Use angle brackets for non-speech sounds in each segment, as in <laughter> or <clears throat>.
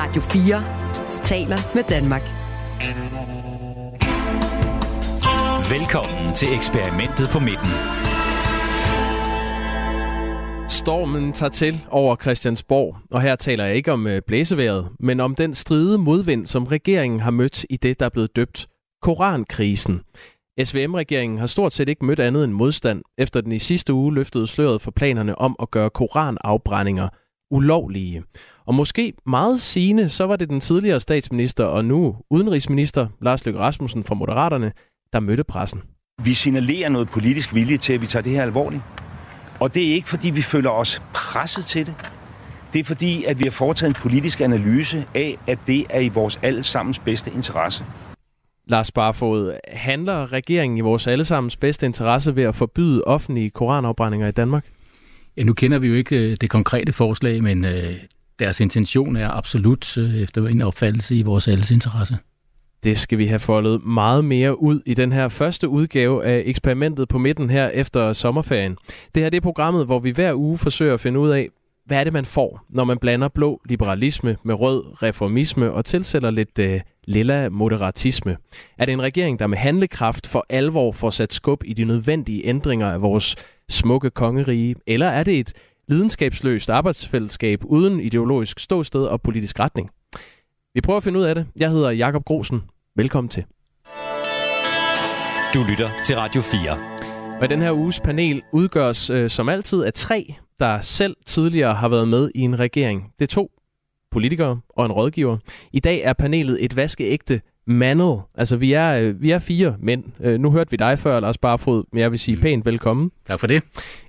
Radio 4 taler med Danmark. Velkommen til eksperimentet på midten. Stormen tager til over Christiansborg, og her taler jeg ikke om øh, blæseværet, men om den stride modvind, som regeringen har mødt i det, der er blevet døbt Korankrisen. SVM-regeringen har stort set ikke mødt andet end modstand, efter den i sidste uge løftede sløret for planerne om at gøre koranafbrændinger ulovlige. Og måske meget sigende, så var det den tidligere statsminister og nu udenrigsminister Lars Løkke Rasmussen fra Moderaterne, der mødte pressen. Vi signalerer noget politisk vilje til, at vi tager det her alvorligt. Og det er ikke, fordi vi føler os presset til det. Det er fordi, at vi har foretaget en politisk analyse af, at det er i vores allesammens bedste interesse. Lars Barfod, handler regeringen i vores allesammens bedste interesse ved at forbyde offentlige koranafbrændinger i Danmark? Ja, nu kender vi jo ikke øh, det konkrete forslag, men øh, deres intention er absolut øh, efter en opfattelse i vores alles interesse. Det skal vi have foldet meget mere ud i den her første udgave af eksperimentet på midten her efter sommerferien. Det her det er programmet, hvor vi hver uge forsøger at finde ud af, hvad er det, man får, når man blander blå liberalisme med rød reformisme og tilsætter lidt øh, lilla moderatisme? Er det en regering, der med handlekraft for alvor får sat skub i de nødvendige ændringer af vores smukke kongerige? Eller er det et lidenskabsløst arbejdsfællesskab uden ideologisk ståsted og politisk retning? Vi prøver at finde ud af det. Jeg hedder Jakob Grosen. Velkommen til. Du lytter til Radio 4. Og i den her uges panel udgøres øh, som altid af tre, der selv tidligere har været med i en regering. Det er to politikere og en rådgiver. I dag er panelet et vaskeægte manel. Altså, vi er, øh, vi er fire mænd. Øh, nu hørte vi dig før, Lars Barfod, men jeg vil sige pænt velkommen. Tak for det.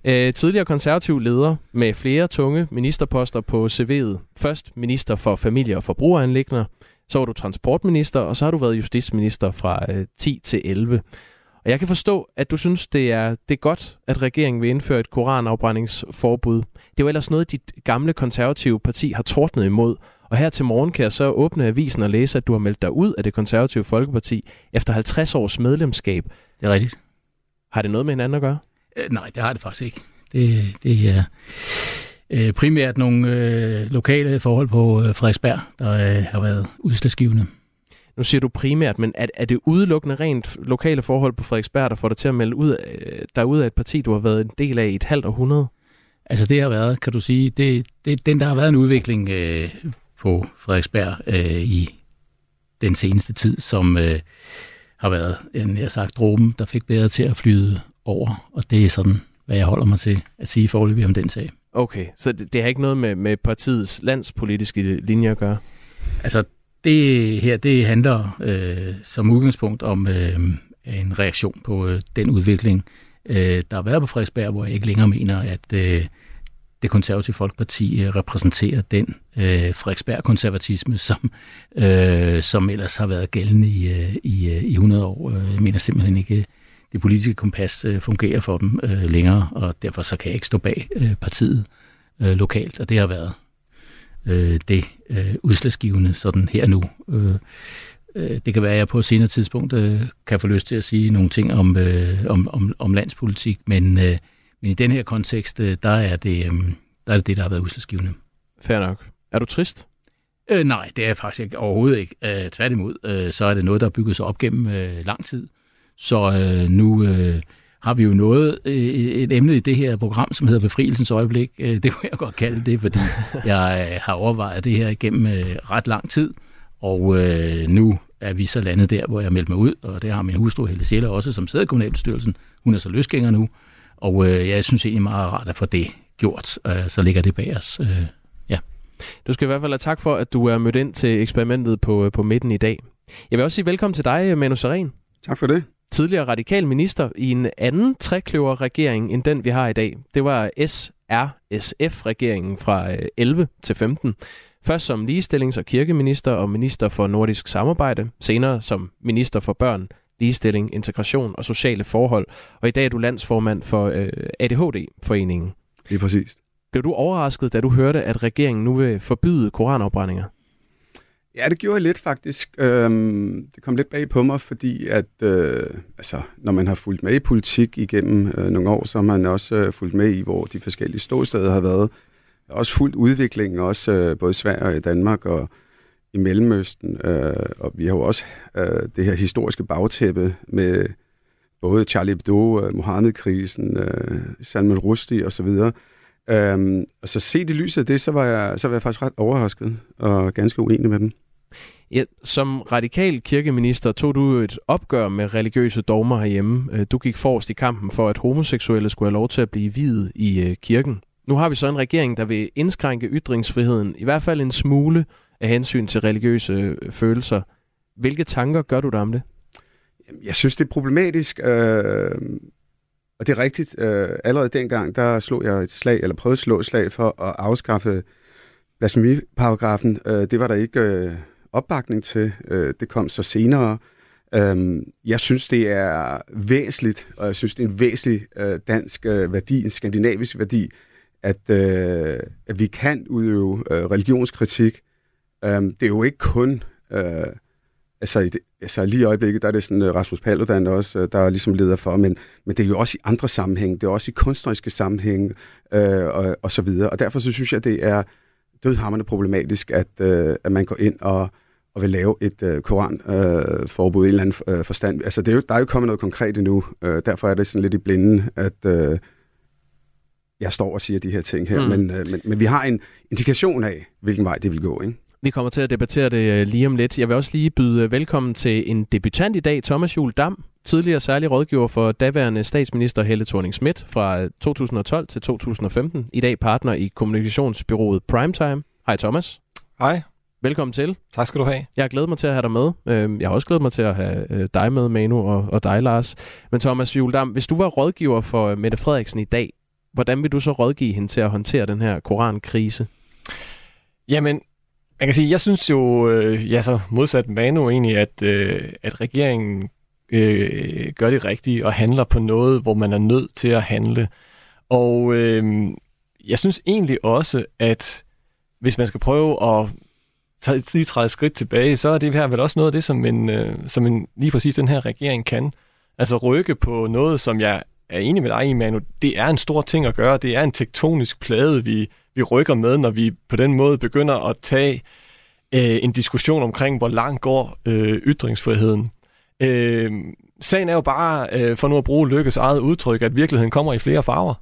Øh, tidligere konservativ leder med flere tunge ministerposter på CV'et. Først minister for familie- og forbrugeranlægner, så var du transportminister, og så har du været justitsminister fra øh, 10 til 11. Og jeg kan forstå, at du synes, det er, det er godt, at regeringen vil indføre et koranafbrændingsforbud. Det er jo ellers noget, dit gamle konservative parti har tordnet imod. Og her til morgen kan jeg så åbne avisen og læse, at du har meldt dig ud af det konservative Folkeparti efter 50 års medlemskab. Det er rigtigt. Har det noget med hinanden at gøre? Øh, nej, det har det faktisk ikke. Det, det er øh, primært nogle øh, lokale forhold på øh, Frederiksberg, der øh, har været udslagsgivende. Nu siger du primært, men er, er det udelukkende rent lokale forhold på Frederiksberg, der får dig til at melde ud, øh, dig ud af et parti, du har været en del af i et halvt århundrede? Altså det har været, kan du sige, det, det, den der har været en udvikling øh, på Frederiksberg øh, i den seneste tid, som øh, har været, en, jeg har sagt, dråben, der fik bedre til at flyde over, og det er sådan, hvad jeg holder mig til at sige forløbig om den sag. Okay, så det, det har ikke noget med, med partiets landspolitiske linje at gøre? Altså, det her, det handler øh, som udgangspunkt om øh, en reaktion på øh, den udvikling, øh, der har været på Frederiksberg, hvor jeg ikke længere mener, at øh, det konservative Folkeparti øh, repræsenterer den øh, Frederiksberg-konservatisme, som, øh, som ellers har været gældende i, øh, i, øh, i 100 år. Jeg mener simpelthen ikke, det politiske kompas øh, fungerer for dem øh, længere, og derfor så kan jeg ikke stå bag øh, partiet øh, lokalt, og det har været øh, det øh, udslagsgivende sådan her nu. Øh, øh, det kan være, at jeg på et senere tidspunkt øh, kan få lyst til at sige nogle ting om, øh, om, om, om landspolitik, men, øh, men i den her kontekst, øh, der, er det, øh, der er det der har været udslagsgivende. Fair nok. Er du trist? Øh, nej, det er jeg faktisk overhovedet ikke. Øh, tværtimod, øh, så er det noget, der er bygget sig op gennem øh, lang tid. Så øh, nu... Øh, har vi jo noget, øh, et emne i det her program, som hedder Befrielsens øjeblik. Øh, det kunne jeg godt kalde det, fordi jeg øh, har overvejet det her igennem ret lang tid, og nu er vi så landet der, hvor jeg meldt mig ud, og det har min hustru Helle Sjælle også, som sidder i kommunalbestyrelsen. Hun er så løsgænger nu, og jeg synes egentlig meget rart at få det gjort, så ligger det bag os. Ja. Du skal i hvert fald have tak for, at du er mødt ind til eksperimentet på, på midten i dag. Jeg vil også sige velkommen til dig, Manu Seren. Tak for det tidligere radikal minister i en anden trekløver-regering end den, vi har i dag. Det var SRSF-regeringen fra 11 øh, til 15. Først som ligestillings- og kirkeminister og minister for nordisk samarbejde, senere som minister for børn, ligestilling, integration og sociale forhold. Og i dag er du landsformand for øh, ADHD-foreningen. Det er præcis. Blev du overrasket, da du hørte, at regeringen nu vil forbyde koranafbrændinger? Ja, det gjorde jeg lidt faktisk. Øhm, det kom lidt bag på mig, fordi at øh, altså, når man har fulgt med i politik igennem øh, nogle år, så har man også øh, fulgt med i, hvor de forskellige ståsteder har været. Også fuldt udviklingen, også øh, både i Sverige og i Danmark, og i Mellemøsten, øh, og vi har jo også øh, det her historiske bagtæppe med både Charlie Hebdo, øh, Mohammed-krisen, øh, Salman Rushdie osv. Øhm, og så set i lyset af det, så var, jeg, så var jeg faktisk ret overrasket og ganske uenig med dem. Ja, som radikal kirkeminister tog du et opgør med religiøse dogmer herhjemme. Øh, du gik forrest i kampen for, at homoseksuelle skulle have lov til at blive videt i øh, kirken. Nu har vi så en regering, der vil indskrænke ytringsfriheden, i hvert fald en smule af hensyn til religiøse øh, følelser. Hvilke tanker gør du dig om det? Jeg synes, det er problematisk, øh, og det er rigtigt. Øh, allerede dengang, der slog jeg et slag, eller prøvede at slå et slag for at afskaffe blasfemiparagrafen. Øh, det var der ikke øh, opbakning til. Øh, det kom så senere. Øh, jeg synes, det er væsentligt, og jeg synes, det er en væsentlig øh, dansk øh, værdi, en skandinavisk værdi, at, øh, at vi kan udøve øh, religionskritik. Øh, det er jo ikke kun... Øh, altså, i det, altså lige i øjeblikket, der er det sådan uh, Rasmus Paludan også, uh, der er ligesom leder for, men, men det er jo også i andre sammenhæng, det er også i kunstneriske sammenhæng uh, og, og så videre. Og derfor så synes jeg, det er dødhammerne problematisk, at, uh, at man går ind og, og vil lave et uh, koranforbud uh, i en eller anden uh, forstand. Altså, det er jo, der er jo kommet noget konkret endnu, uh, derfor er det sådan lidt i blinden, at uh, jeg står og siger de her ting her, mm. men, uh, men, men vi har en indikation af, hvilken vej det vil gå, ikke? Vi kommer til at debattere det øh, lige om lidt. Jeg vil også lige byde øh, velkommen til en debutant i dag, Thomas Juhl Dam, tidligere særlig rådgiver for daværende statsminister Helle thorning Schmidt fra 2012 til 2015. I dag partner i kommunikationsbyrået Primetime. Hej Thomas. Hej. Velkommen til. Tak skal du have. Jeg har glædet mig til at have dig med. Øhm, jeg har også glædet mig til at have øh, dig med, Manu, og, og dig, Lars. Men Thomas Juldam, hvis du var rådgiver for Mette Frederiksen i dag, hvordan vil du så rådgive hende til at håndtere den her korankrise? Jamen, man kan sige, jeg synes jo, øh, ja, så modsat Manu egentlig, at, øh, at regeringen øh, gør det rigtige og handler på noget, hvor man er nødt til at handle. Og øh, jeg synes egentlig også, at hvis man skal prøve at tage, lige træde skridt tilbage, så er det her vel også noget af det, som, en, øh, som en, lige præcis den her regering kan. Altså rykke på noget, som jeg er enig med dig i, Manu. Det er en stor ting at gøre. Det er en tektonisk plade, vi, vi rykker med, når vi på den måde begynder at tage øh, en diskussion omkring, hvor langt går øh, ytringsfriheden. Øh, sagen er jo bare, øh, for nu at bruge Lykkes eget udtryk, at virkeligheden kommer i flere farver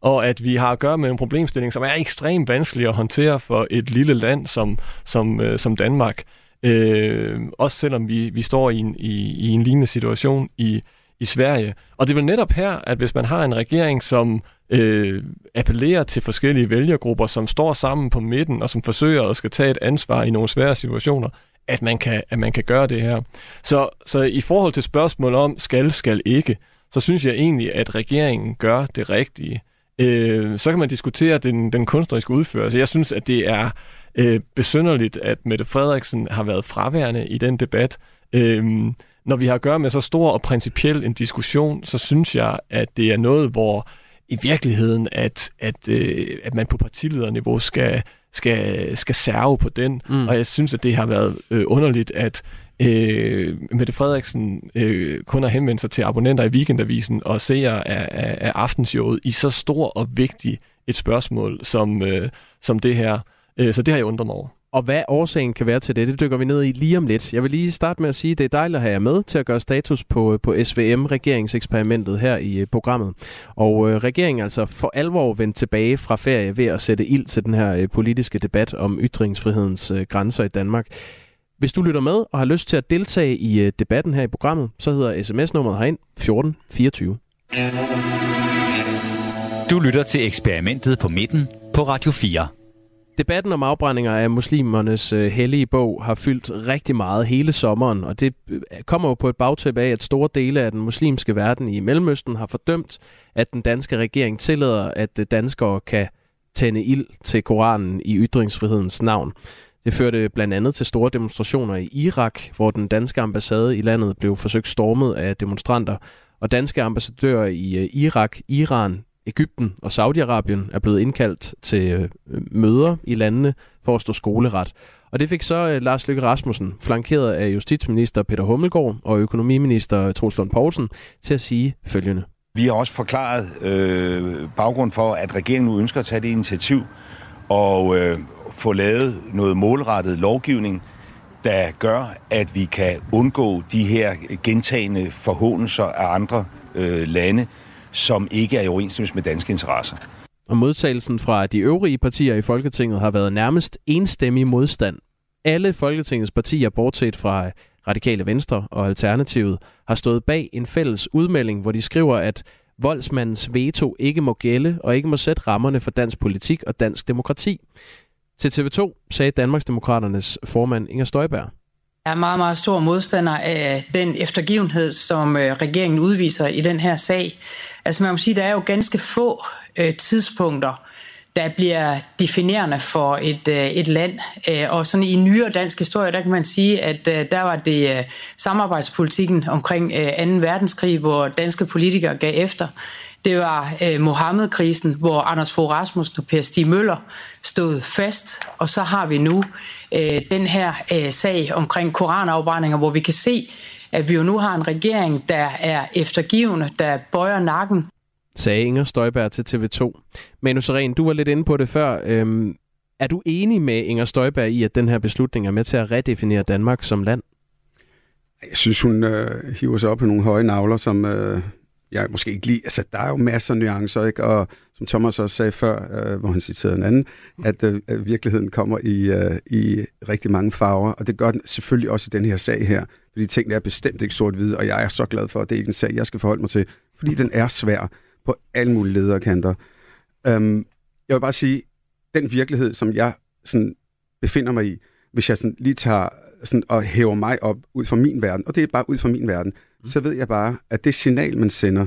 og at vi har at gøre med en problemstilling, som er ekstremt vanskelig at håndtere for et lille land som, som, øh, som Danmark. Øh, også selvom vi, vi står i en, i, i en lignende situation i, i Sverige. Og det er vel netop her, at hvis man har en regering, som øh, appellerer til forskellige vælgergrupper, som står sammen på midten og som forsøger at skal tage et ansvar i nogle svære situationer, at man kan, at man kan gøre det her. Så, så i forhold til spørgsmålet om skal, skal ikke, så synes jeg egentlig, at regeringen gør det rigtige. Øh, så kan man diskutere den, den kunstneriske udførelse. Jeg synes, at det er øh, besynderligt, at Mette Frederiksen har været fraværende i den debat. Øh, når vi har at gøre med så stor og principiel en diskussion, så synes jeg, at det er noget, hvor i virkeligheden, at, at, øh, at man på partilederniveau skal, skal, skal serve på den. Mm. Og jeg synes, at det har været øh, underligt, at øh, Mette Frederiksen øh, kun har henvendt sig til abonnenter i Weekendavisen og seere af, af, af aftenshowet i så stor og vigtig et spørgsmål som, øh, som det her. Øh, så det har jeg undret mig over. Og hvad årsagen kan være til det, det dykker vi ned i lige om lidt. Jeg vil lige starte med at sige, at det er dejligt at have jer med til at gøre status på, øh, på SVM-regeringseksperimentet her i uh, programmet. Og øh, regeringen altså for alvor vendt tilbage fra ferie ved at sætte ild til den her øh, politiske debat om ytringsfrihedens øh, grænser i Danmark. Hvis du lytter med og har lyst til at deltage i øh, debatten her i programmet, så hedder sms-nummeret herind 1424. Du lytter til eksperimentet på midten på Radio 4. Debatten om afbrændinger af muslimernes øh, hellige bog har fyldt rigtig meget hele sommeren, og det øh, kommer jo på et bagtæppe af, at store dele af den muslimske verden i Mellemøsten har fordømt, at den danske regering tillader, at øh, danskere kan tænde ild til Koranen i ytringsfrihedens navn. Det førte blandt andet til store demonstrationer i Irak, hvor den danske ambassade i landet blev forsøgt stormet af demonstranter, og danske ambassadører i øh, Irak, Iran, Ægypten og Saudi-Arabien er blevet indkaldt til øh, møder i landene for at stå skoleret. Og det fik så øh, Lars Løkke Rasmussen, flankeret af justitsminister Peter Hummelgaard og økonomiminister Troels Lund Poulsen, til at sige følgende. Vi har også forklaret øh, baggrund for, at regeringen nu ønsker at tage det initiativ og øh, få lavet noget målrettet lovgivning, der gør, at vi kan undgå de her gentagende forhåndelser af andre øh, lande, som ikke er i overensstemmelse med danske interesser. Og modtagelsen fra de øvrige partier i Folketinget har været nærmest enstemmig modstand. Alle Folketingets partier, bortset fra Radikale Venstre og Alternativet, har stået bag en fælles udmelding, hvor de skriver, at voldsmandens veto ikke må gælde og ikke må sætte rammerne for dansk politik og dansk demokrati. Til TV2 sagde Danmarksdemokraternes formand Inger Støjberg. Jeg er meget, meget stor modstander af den eftergivenhed, som øh, regeringen udviser i den her sag. Altså man må sige, der er jo ganske få øh, tidspunkter, der bliver definerende for et, øh, et land. Og sådan i nyere dansk historie, der kan man sige, at der var det samarbejdspolitikken omkring 2. verdenskrig, hvor danske politikere gav efter. Det var Mohammed-krisen, hvor Anders Fogh Rasmussen og Per Stig Møller stod fast. Og så har vi nu den her sag omkring koranafbrændinger, hvor vi kan se, at vi jo nu har en regering, der er eftergivende, der bøjer nakken sagde Inger Støjberg til TV2. Manu Seren, du var lidt inde på det før. Øhm, er du enig med Inger Støjberg i, at den her beslutning er med til at redefinere Danmark som land? Jeg synes, hun øh, hiver sig op på nogle høje navler, som øh, jeg måske ikke lige... Altså, der er jo masser af nuancer, ikke? Og som Thomas også sagde før, øh, hvor han citerede en anden, at øh, virkeligheden kommer i, øh, i rigtig mange farver, og det gør den selvfølgelig også i den her sag her, fordi tingene er bestemt ikke sort-hvide, og jeg er så glad for, at det ikke er en sag, jeg skal forholde mig til, fordi den er svær på alle mulige lederkanter. Um, jeg vil bare sige, den virkelighed, som jeg sådan befinder mig i, hvis jeg sådan lige tager sådan, og hæver mig op ud fra min verden, og det er bare ud fra min verden, mm. Mm. så ved jeg bare, at det signal, man sender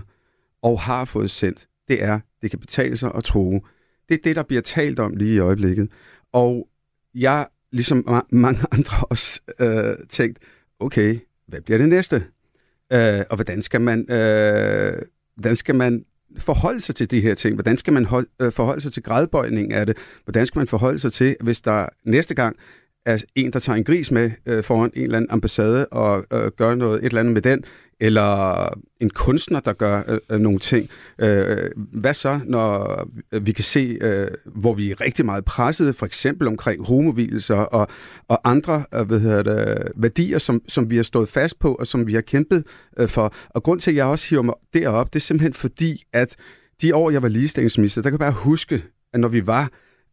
og har fået sendt, det er, det kan betale sig at tro. Det er det, der bliver talt om lige i øjeblikket. Og jeg, ligesom ma- mange <laughs> andre også, øh, tænkt, okay, hvad bliver det næste? Øh, og hvordan skal man, øh, hvordan skal man forholde sig til de her ting? Hvordan skal man hold, øh, forholde sig til gradbøjningen af det? Hvordan skal man forholde sig til, hvis der næste gang er en, der tager en gris med øh, foran en eller anden ambassade og øh, gør noget et eller andet med den, eller en kunstner, der gør øh, øh, nogle ting. Øh, hvad så, når vi kan se, øh, hvor vi er rigtig meget presset, for eksempel omkring homovilser og, og andre øh, hvad hedder det, værdier, som, som vi har stået fast på, og som vi har kæmpet øh, for. Og grund til, at jeg også hiver mig derop, det er simpelthen fordi, at de år, jeg var ligestillingsminister, der kan jeg bare huske, at når vi var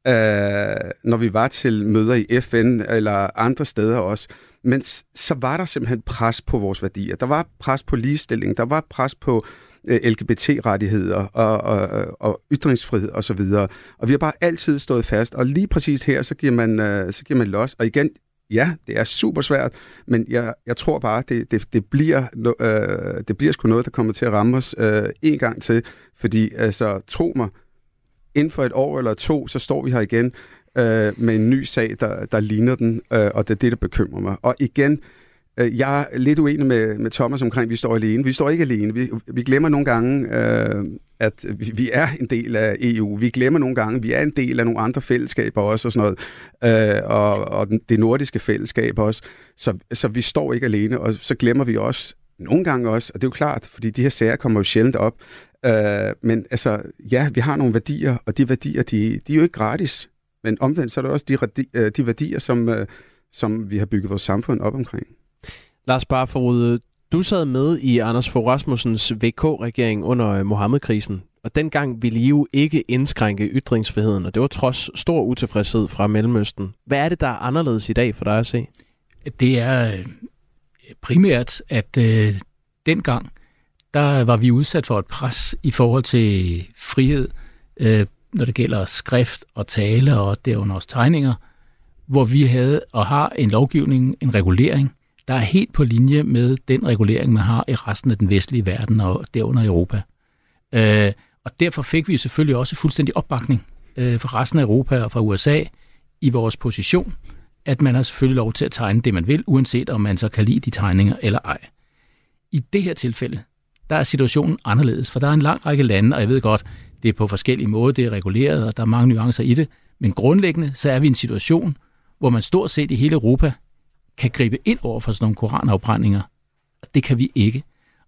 øh, når vi var til møder i FN eller andre steder også. Men så var der simpelthen pres på vores værdier. Der var pres på ligestilling, der var pres på øh, LGBT-rettigheder og, og, og ytringsfrihed osv. Og, så videre. og vi har bare altid stået fast, og lige præcis her, så giver man, øh, så giver man los. Og igen, ja, det er super svært, men jeg, jeg tror bare, det, det, det, bliver, øh, det bliver sgu noget, der kommer til at ramme os øh, en gang til. Fordi, altså, tro mig, inden for et år eller to, så står vi her igen øh, med en ny sag, der, der ligner den, øh, og det er det, der bekymrer mig. Og igen, øh, jeg er lidt uenig med, med Thomas omkring, at vi står alene. Vi står ikke alene. Vi, vi glemmer nogle gange, øh, at vi, vi er en del af EU. Vi glemmer nogle gange, at vi er en del af nogle andre fællesskaber også, og sådan noget. Øh, og, og det nordiske fællesskab også. Så, så vi står ikke alene, og så glemmer vi også nogle gange også, og det er jo klart, fordi de her sager kommer jo sjældent op, Øh, men altså, ja, vi har nogle værdier, og de værdier, de, de er jo ikke gratis. Men omvendt så er der også de, øh, de værdier, som, øh, som vi har bygget vores samfund op omkring. Lars Barfod, du sad med i Anders Fogh Rasmussens VK-regering under øh, Mohammed-krisen, og dengang ville I jo ikke indskrænke ytringsfriheden, og det var trods stor utilfredshed fra Mellemøsten. Hvad er det, der er anderledes i dag for dig at se? Det er primært, at øh, dengang der var vi udsat for et pres i forhold til frihed, øh, når det gælder skrift og tale og derunder også tegninger, hvor vi havde og har en lovgivning, en regulering, der er helt på linje med den regulering, man har i resten af den vestlige verden og derunder Europa. Øh, og derfor fik vi selvfølgelig også fuldstændig opbakning øh, fra resten af Europa og fra USA i vores position, at man har selvfølgelig lov til at tegne det, man vil, uanset om man så kan lide de tegninger eller ej. I det her tilfælde, der er situationen anderledes, for der er en lang række lande, og jeg ved godt, det er på forskellige måder, det er reguleret, og der er mange nuancer i det, men grundlæggende så er vi i en situation, hvor man stort set i hele Europa kan gribe ind over for sådan nogle koranafbrændinger. Og det kan vi ikke.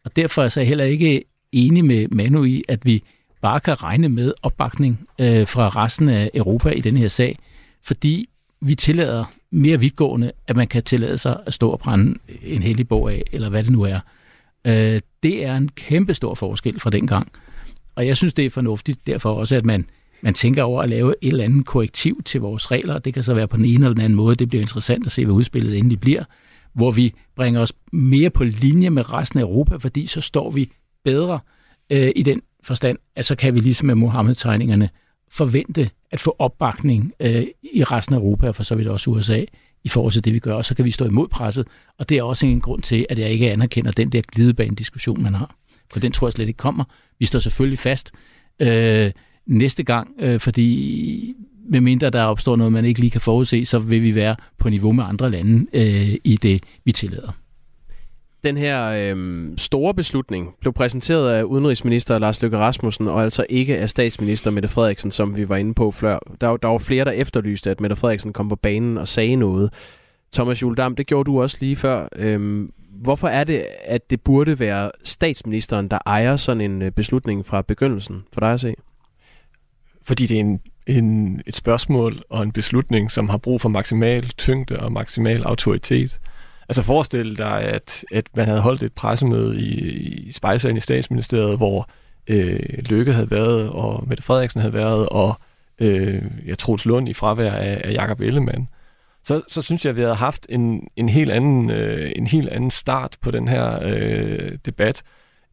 Og derfor er jeg så heller ikke enig med Manu i, at vi bare kan regne med opbakning øh, fra resten af Europa i den her sag, fordi vi tillader mere vidtgående, at man kan tillade sig at stå og brænde øh, en hellig bog af, eller hvad det nu er. Øh, det er en kæmpe stor forskel fra dengang. Og jeg synes, det er fornuftigt derfor også, at man, man tænker over at lave et eller andet korrektiv til vores regler. Det kan så være på den ene eller den anden måde. Det bliver interessant at se, hvad udspillet endelig bliver. Hvor vi bringer os mere på linje med resten af Europa, fordi så står vi bedre øh, i den forstand, at så kan vi ligesom med Mohammed-tegningerne forvente at få opbakning øh, i resten af Europa, og for så vidt også USA, i forhold til det, vi gør, og så kan vi stå imod presset. Og det er også en grund til, at jeg ikke anerkender den der glidebane-diskussion, man har. For den tror jeg slet ikke kommer. Vi står selvfølgelig fast øh, næste gang, øh, fordi medmindre der opstår noget, man ikke lige kan forudse, så vil vi være på niveau med andre lande øh, i det, vi tillader. Den her øh, store beslutning blev præsenteret af udenrigsminister Lars Løkke Rasmussen, og altså ikke af statsminister Mette Frederiksen, som vi var inde på før. Der, der var flere, der efterlyste, at Mette Frederiksen kom på banen og sagde noget. Thomas Juldam, det gjorde du også lige før. Øhm, hvorfor er det, at det burde være statsministeren, der ejer sådan en øh, beslutning fra begyndelsen, for dig at se? Fordi det er en, en, et spørgsmål og en beslutning, som har brug for maksimal tyngde og maksimal autoritet. Altså forestil dig, at, at man havde holdt et pressemøde i, i Spejsagen i statsministeriet, hvor øh, Løkke havde været, og Mette Frederiksen havde været, og øh, jeg Troels Lund i fravær af, af Jakob Ellemann. Så, så synes jeg, at vi havde haft en, en, helt anden, øh, en helt anden start på den her øh, debat,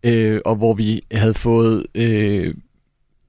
øh, og hvor vi havde fået øh,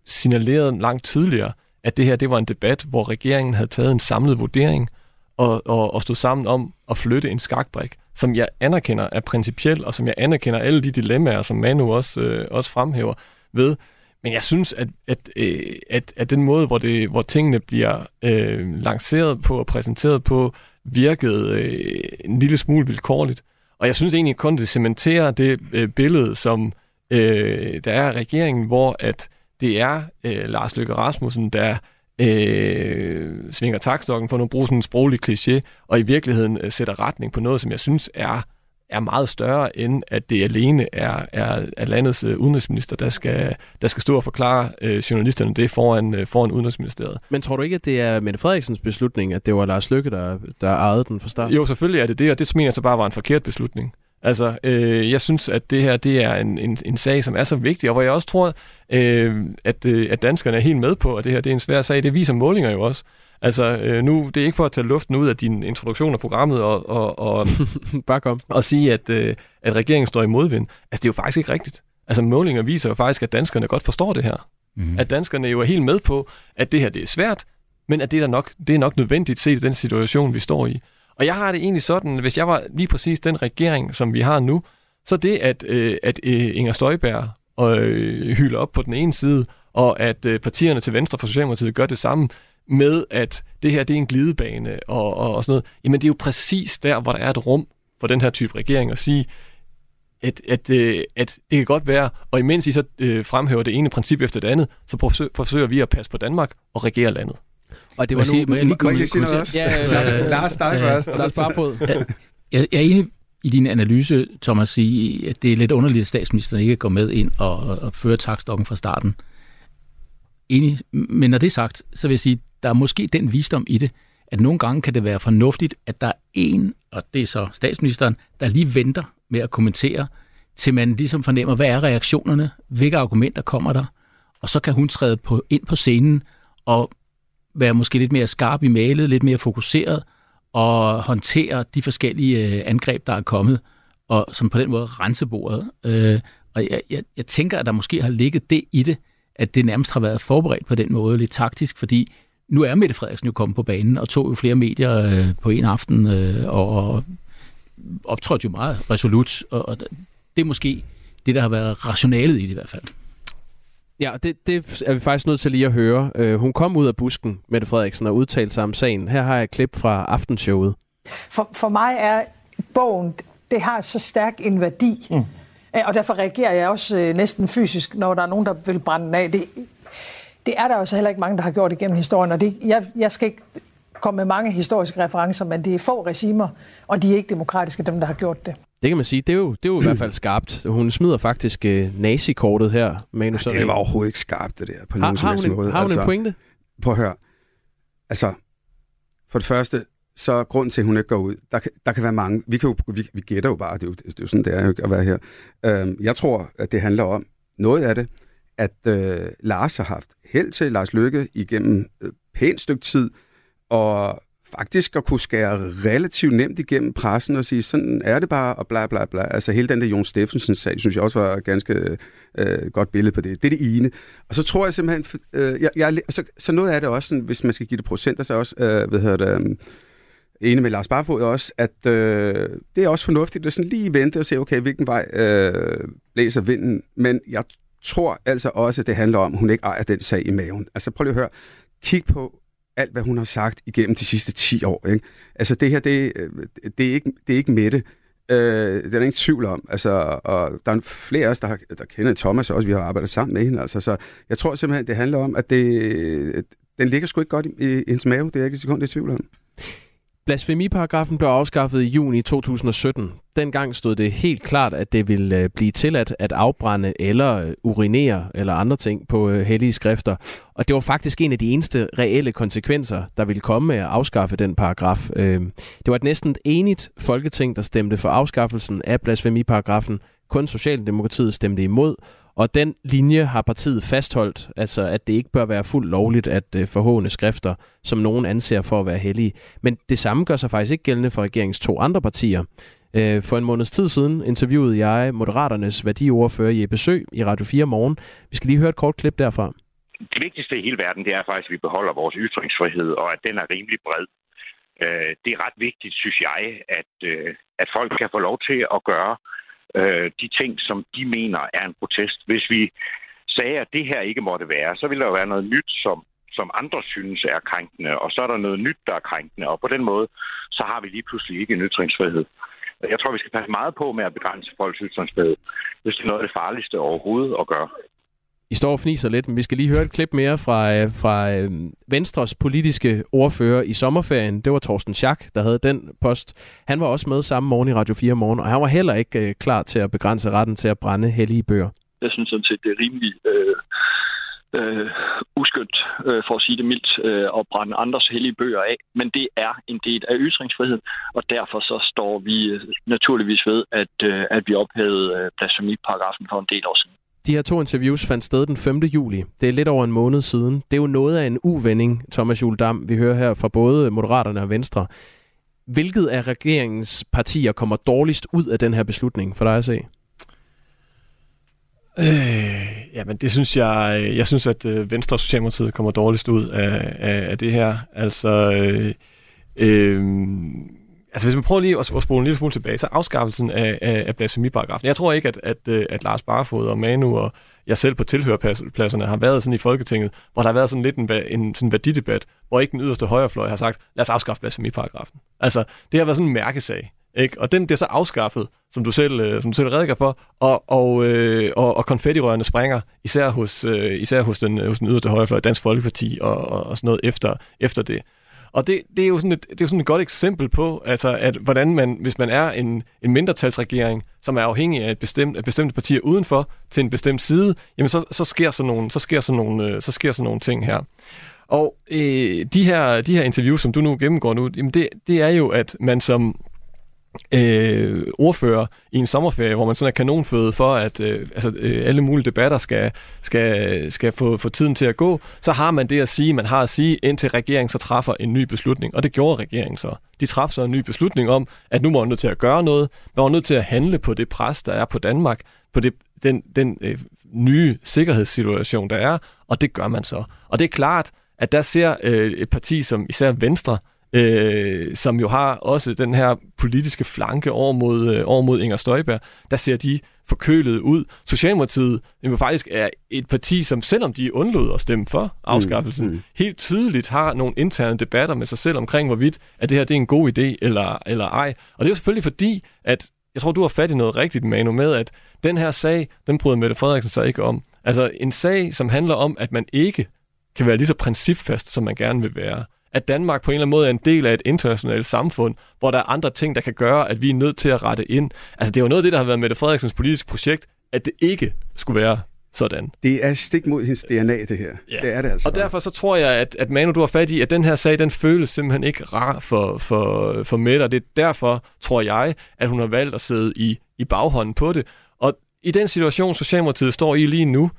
signaleret langt tydeligere, at det her det var en debat, hvor regeringen havde taget en samlet vurdering, og, og, og stå sammen om at flytte en skakbrik, som jeg anerkender er principiel, og som jeg anerkender alle de dilemmaer, som Manu også, øh, også fremhæver ved. Men jeg synes, at, at, øh, at, at den måde, hvor, det, hvor tingene bliver øh, lanceret på og præsenteret på, virkede øh, en lille smule vilkårligt. Og jeg synes egentlig kun, det cementerer det øh, billede, som øh, der er af regeringen, hvor at det er øh, Lars Løkke Rasmussen, der øh, svinger takstokken for at bruge sådan en sproglig kliché, og i virkeligheden øh, sætter retning på noget, som jeg synes er er meget større, end at det alene er, er, er landets øh, udenrigsminister, der skal, der skal stå og forklare øh, journalisterne det foran, øh, foran udenrigsministeriet. Men tror du ikke, at det er Mette Frederiksens beslutning, at det var Lars Lykke, der, der ejede den fra start? Jo, selvfølgelig er det det, og det mener jeg så bare var en forkert beslutning. Altså, øh, jeg synes, at det her det er en, en, en sag, som er så vigtig, og hvor jeg også tror, øh, at, øh, at danskerne er helt med på, at det her det er en svær sag. Det viser målinger jo også. Altså, øh, nu, det er ikke for at tage luften ud af din introduktion af programmet og, og, og, <laughs> Bare kom. og sige, at, øh, at regeringen står i modvind. Altså, det er jo faktisk ikke rigtigt. Altså, målinger viser jo faktisk, at danskerne godt forstår det her. Mm. At danskerne jo er helt med på, at det her det er svært, men at det er, nok, det er nok nødvendigt set i den situation, vi står i. Og jeg har det egentlig sådan, hvis jeg var lige præcis den regering, som vi har nu, så det, at, øh, at øh, Inger Støjberg øh, hylder op på den ene side, og at øh, partierne til venstre for Socialdemokratiet gør det samme, med at det her det er en glidebane og, og, og sådan noget, jamen det er jo præcis der, hvor der er et rum for den her type regering at sige, at, at, øh, at det kan godt være, og imens I så øh, fremhæver det ene princip efter det andet, så forsøger, forsøger vi at passe på Danmark og regere landet. Og det var nu... må jeg lige komme sige noget også? Ja, Lars, Lars, dig først. og Lars så- Barfod. Jeg, jeg er enig i din analyse, Thomas, i, at det er lidt underligt, at statsministeren ikke går med ind og, og fører takstokken fra starten. Enig, men når det er sagt, så vil jeg sige, der er måske den visdom i det, at nogle gange kan det være fornuftigt, at der er en, og det er så statsministeren, der lige venter med at kommentere, til man ligesom fornemmer, hvad er reaktionerne, hvilke argumenter kommer der, og så kan hun træde på, ind på scenen og være måske lidt mere skarp i malet, lidt mere fokuseret, og håndtere de forskellige øh, angreb, der er kommet, og som på den måde rense bordet. Øh, og jeg, jeg, jeg tænker, at der måske har ligget det i det, at det nærmest har været forberedt på den måde, lidt taktisk, fordi nu er Mette Frederiksen jo kommet på banen og tog jo flere medier øh, på en aften øh, og, og optrådte jo meget resolut, og, og det er måske det, der har været rationalet i det i hvert fald. Ja, det, det er vi faktisk nødt til lige at høre. Uh, hun kom ud af busken, Mette Frederiksen, og udtalte sig om sagen. Her har jeg et klip fra Aftenshowet. For, for mig er bogen, det har så stærk en værdi, mm. Og derfor reagerer jeg også øh, næsten fysisk, når der er nogen, der vil brænde den af. Det, det er der jo så heller ikke mange, der har gjort igennem historien, og det, jeg, jeg skal ikke komme med mange historiske referencer, men det er få regimer, og de er ikke demokratiske, dem der har gjort det. Det kan man sige, det er jo, det er jo i <clears throat> hvert fald skarpt. Hun smider faktisk uh, nazikortet her, Manu Det var overhovedet ikke skarpt, det der, på har, nogen har, hun en, måde. har hun altså, en pointe? Prøv at høre. Altså, For det første, så er grunden til, at hun ikke går ud, der kan, der kan være mange, vi, kan jo, vi, vi gætter jo bare, det er jo, det er jo sådan, det er jo at være her. Øhm, jeg tror, at det handler om noget af det, at øh, Lars har haft held til Lars Lykke igennem et pænt stykke tid, og faktisk at kunne skære relativt nemt igennem pressen og sige, sådan er det bare, og bla bla bla. Altså hele den der Jon Steffensen-sag, synes jeg også var et ganske øh, godt billede på det. Det er det ene. Og så tror jeg simpelthen, øh, jeg, jeg, så, så noget af det også, sådan, hvis man skal give det procenter, så også, øh, hvad hedder det, øh, enig med Lars Barfod også, at øh, det er også fornuftigt at sådan lige vente og se, okay, hvilken vej øh, blæser vinden. Men jeg tror altså også, at det handler om, at hun ikke ejer den sag i maven. Altså prøv lige at høre. Kig på alt, hvad hun har sagt igennem de sidste 10 år. Ikke? Altså det her, det, øh, det, er, ikke, det er ikke Mette. Øh, det er der ingen tvivl om. Altså, og der er flere af os, der, har, der kender Thomas også, vi har arbejdet sammen med hende. Altså, så jeg tror simpelthen, det handler om, at det, den ligger sgu ikke godt i, i hendes mave. Det er ikke et sekund i tvivl om. Blasfemiparagrafen blev afskaffet i juni 2017. Dengang stod det helt klart, at det ville øh, blive tilladt at afbrænde eller øh, urinere eller andre ting på øh, hellige skrifter. Og det var faktisk en af de eneste reelle konsekvenser, der ville komme med at afskaffe den paragraf. Øhm, det var et næsten enigt folketing, der stemte for afskaffelsen af blasfemiparagrafen. Kun Socialdemokratiet stemte imod, og den linje har partiet fastholdt, altså at det ikke bør være fuldt lovligt at øh, forhåne skrifter, som nogen anser for at være hellige. Men det samme gør sig faktisk ikke gældende for regeringens to andre partier. Øh, for en måneds tid siden interviewede jeg Moderaternes værdiordfører i besøg i Radio 4 morgen. Vi skal lige høre et kort klip derfra. Det vigtigste i hele verden, det er faktisk, at vi beholder vores ytringsfrihed, og at den er rimelig bred. Øh, det er ret vigtigt, synes jeg, at, at folk kan få lov til at gøre øh, de ting, som de mener er en protest. Hvis vi sagde, at det her ikke måtte være, så ville der jo være noget nyt, som, som andre synes er krænkende, og så er der noget nyt, der er krænkende, og på den måde, så har vi lige pludselig ikke en ytringsfrihed. Jeg tror, vi skal passe meget på med at begrænse folks ytringsfrihed, hvis det er noget af det farligste overhovedet at gøre. I står og fniser lidt, men vi skal lige høre et klip mere fra, øh, fra øh, Venstres politiske ordfører i sommerferien. Det var Torsten Schack, der havde den post. Han var også med samme morgen i Radio 4 morgen, og han var heller ikke øh, klar til at begrænse retten til at brænde hellige bøger. Jeg synes sådan set, det er rimelig øh, øh, uskyndt, øh, for at sige det mildt, øh, at brænde andres hellige bøger af. Men det er en del af ytringsfriheden, og derfor så står vi naturligvis ved, at, øh, at vi ophævede øh, blasfemiparagrafen for en del år siden. De her to interviews fandt sted den 5. juli. Det er lidt over en måned siden. Det er jo noget af en uvending, Thomas Juldam, vi hører her fra både Moderaterne og Venstre. Hvilket af regeringens partier kommer dårligst ud af den her beslutning for dig at se? Øh, jamen, det synes jeg... Jeg synes, at øh, Venstre og Socialdemokratiet kommer dårligst ud af, af, af det her. Altså... Øh, øh, Altså hvis man prøver lige at, at spole en lille smule tilbage, så afskaffelsen af, af, af blasfemiparagrafen. Jeg tror ikke, at, at, øh, at Lars Barfod og Manu og jeg selv på tilhørpladserne har været sådan i Folketinget, hvor der har været sådan lidt en, en sådan værdidebat, hvor ikke den yderste højrefløj har sagt, lad os afskaffe blasfemiparagrafen. Altså, det har været sådan en mærkesag. Ikke? Og den bliver så afskaffet, som du selv, øh, som du selv redegør for, og, og, øh, og, og konfettirørene springer, især hos, øh, især hos, den, øh, hos den yderste højrefløj, Dansk Folkeparti og, og, og sådan noget efter, efter det. Og det, det, er jo sådan et, det er jo sådan et godt eksempel på, altså, at hvordan man, hvis man er en, en mindretalsregering, som er afhængig af et bestemt, af bestemte partier udenfor til en bestemt side, jamen så, så, sker, sådan nogle, så, sker, sådan nogle, øh, så sker sådan nogle ting her. Og øh, de, her, de her interviews, som du nu gennemgår nu, jamen det, det er jo, at man som øh, ordfører i en sommerferie, hvor man sådan er kanonføde for, at øh, altså, øh, alle mulige debatter skal, skal, skal få, få tiden til at gå, så har man det at sige, man har at sige, indtil regeringen så træffer en ny beslutning. Og det gjorde regeringen så. De træffede så en ny beslutning om, at nu må man nødt til at gøre noget. Man var nødt til at handle på det pres, der er på Danmark, på det, den, den øh, nye sikkerhedssituation, der er, og det gør man så. Og det er klart, at der ser øh, et parti som især Venstre, øh, som jo har også den her politiske flanke over mod, øh, over mod Inger Støjberg, der ser de forkølet ud. Socialdemokratiet jo faktisk er et parti, som selvom de undlod at stemme for afskaffelsen, mm, mm. helt tydeligt har nogle interne debatter med sig selv omkring, hvorvidt at det her det er en god idé eller, eller ej. Og det er jo selvfølgelig fordi, at jeg tror, du har fat i noget rigtigt, Manu, med, at den her sag, den bryder Mette Frederiksen sig ikke om. Altså en sag, som handler om, at man ikke kan være lige så principfast, som man gerne vil være at Danmark på en eller anden måde er en del af et internationalt samfund, hvor der er andre ting, der kan gøre, at vi er nødt til at rette ind. Altså det er jo noget af det, der har været Mette Frederiksens politiske projekt, at det ikke skulle være sådan. Det er stik mod hendes DNA, det her. Ja. Det er det altså. Og derfor så tror jeg, at, at Manu, du har fat i, at den her sag, den føles simpelthen ikke rar for, for, for Mette, og det er derfor, tror jeg, at hun har valgt at sidde i, i baghånden på det. Og i den situation, Socialdemokratiet står i lige nu,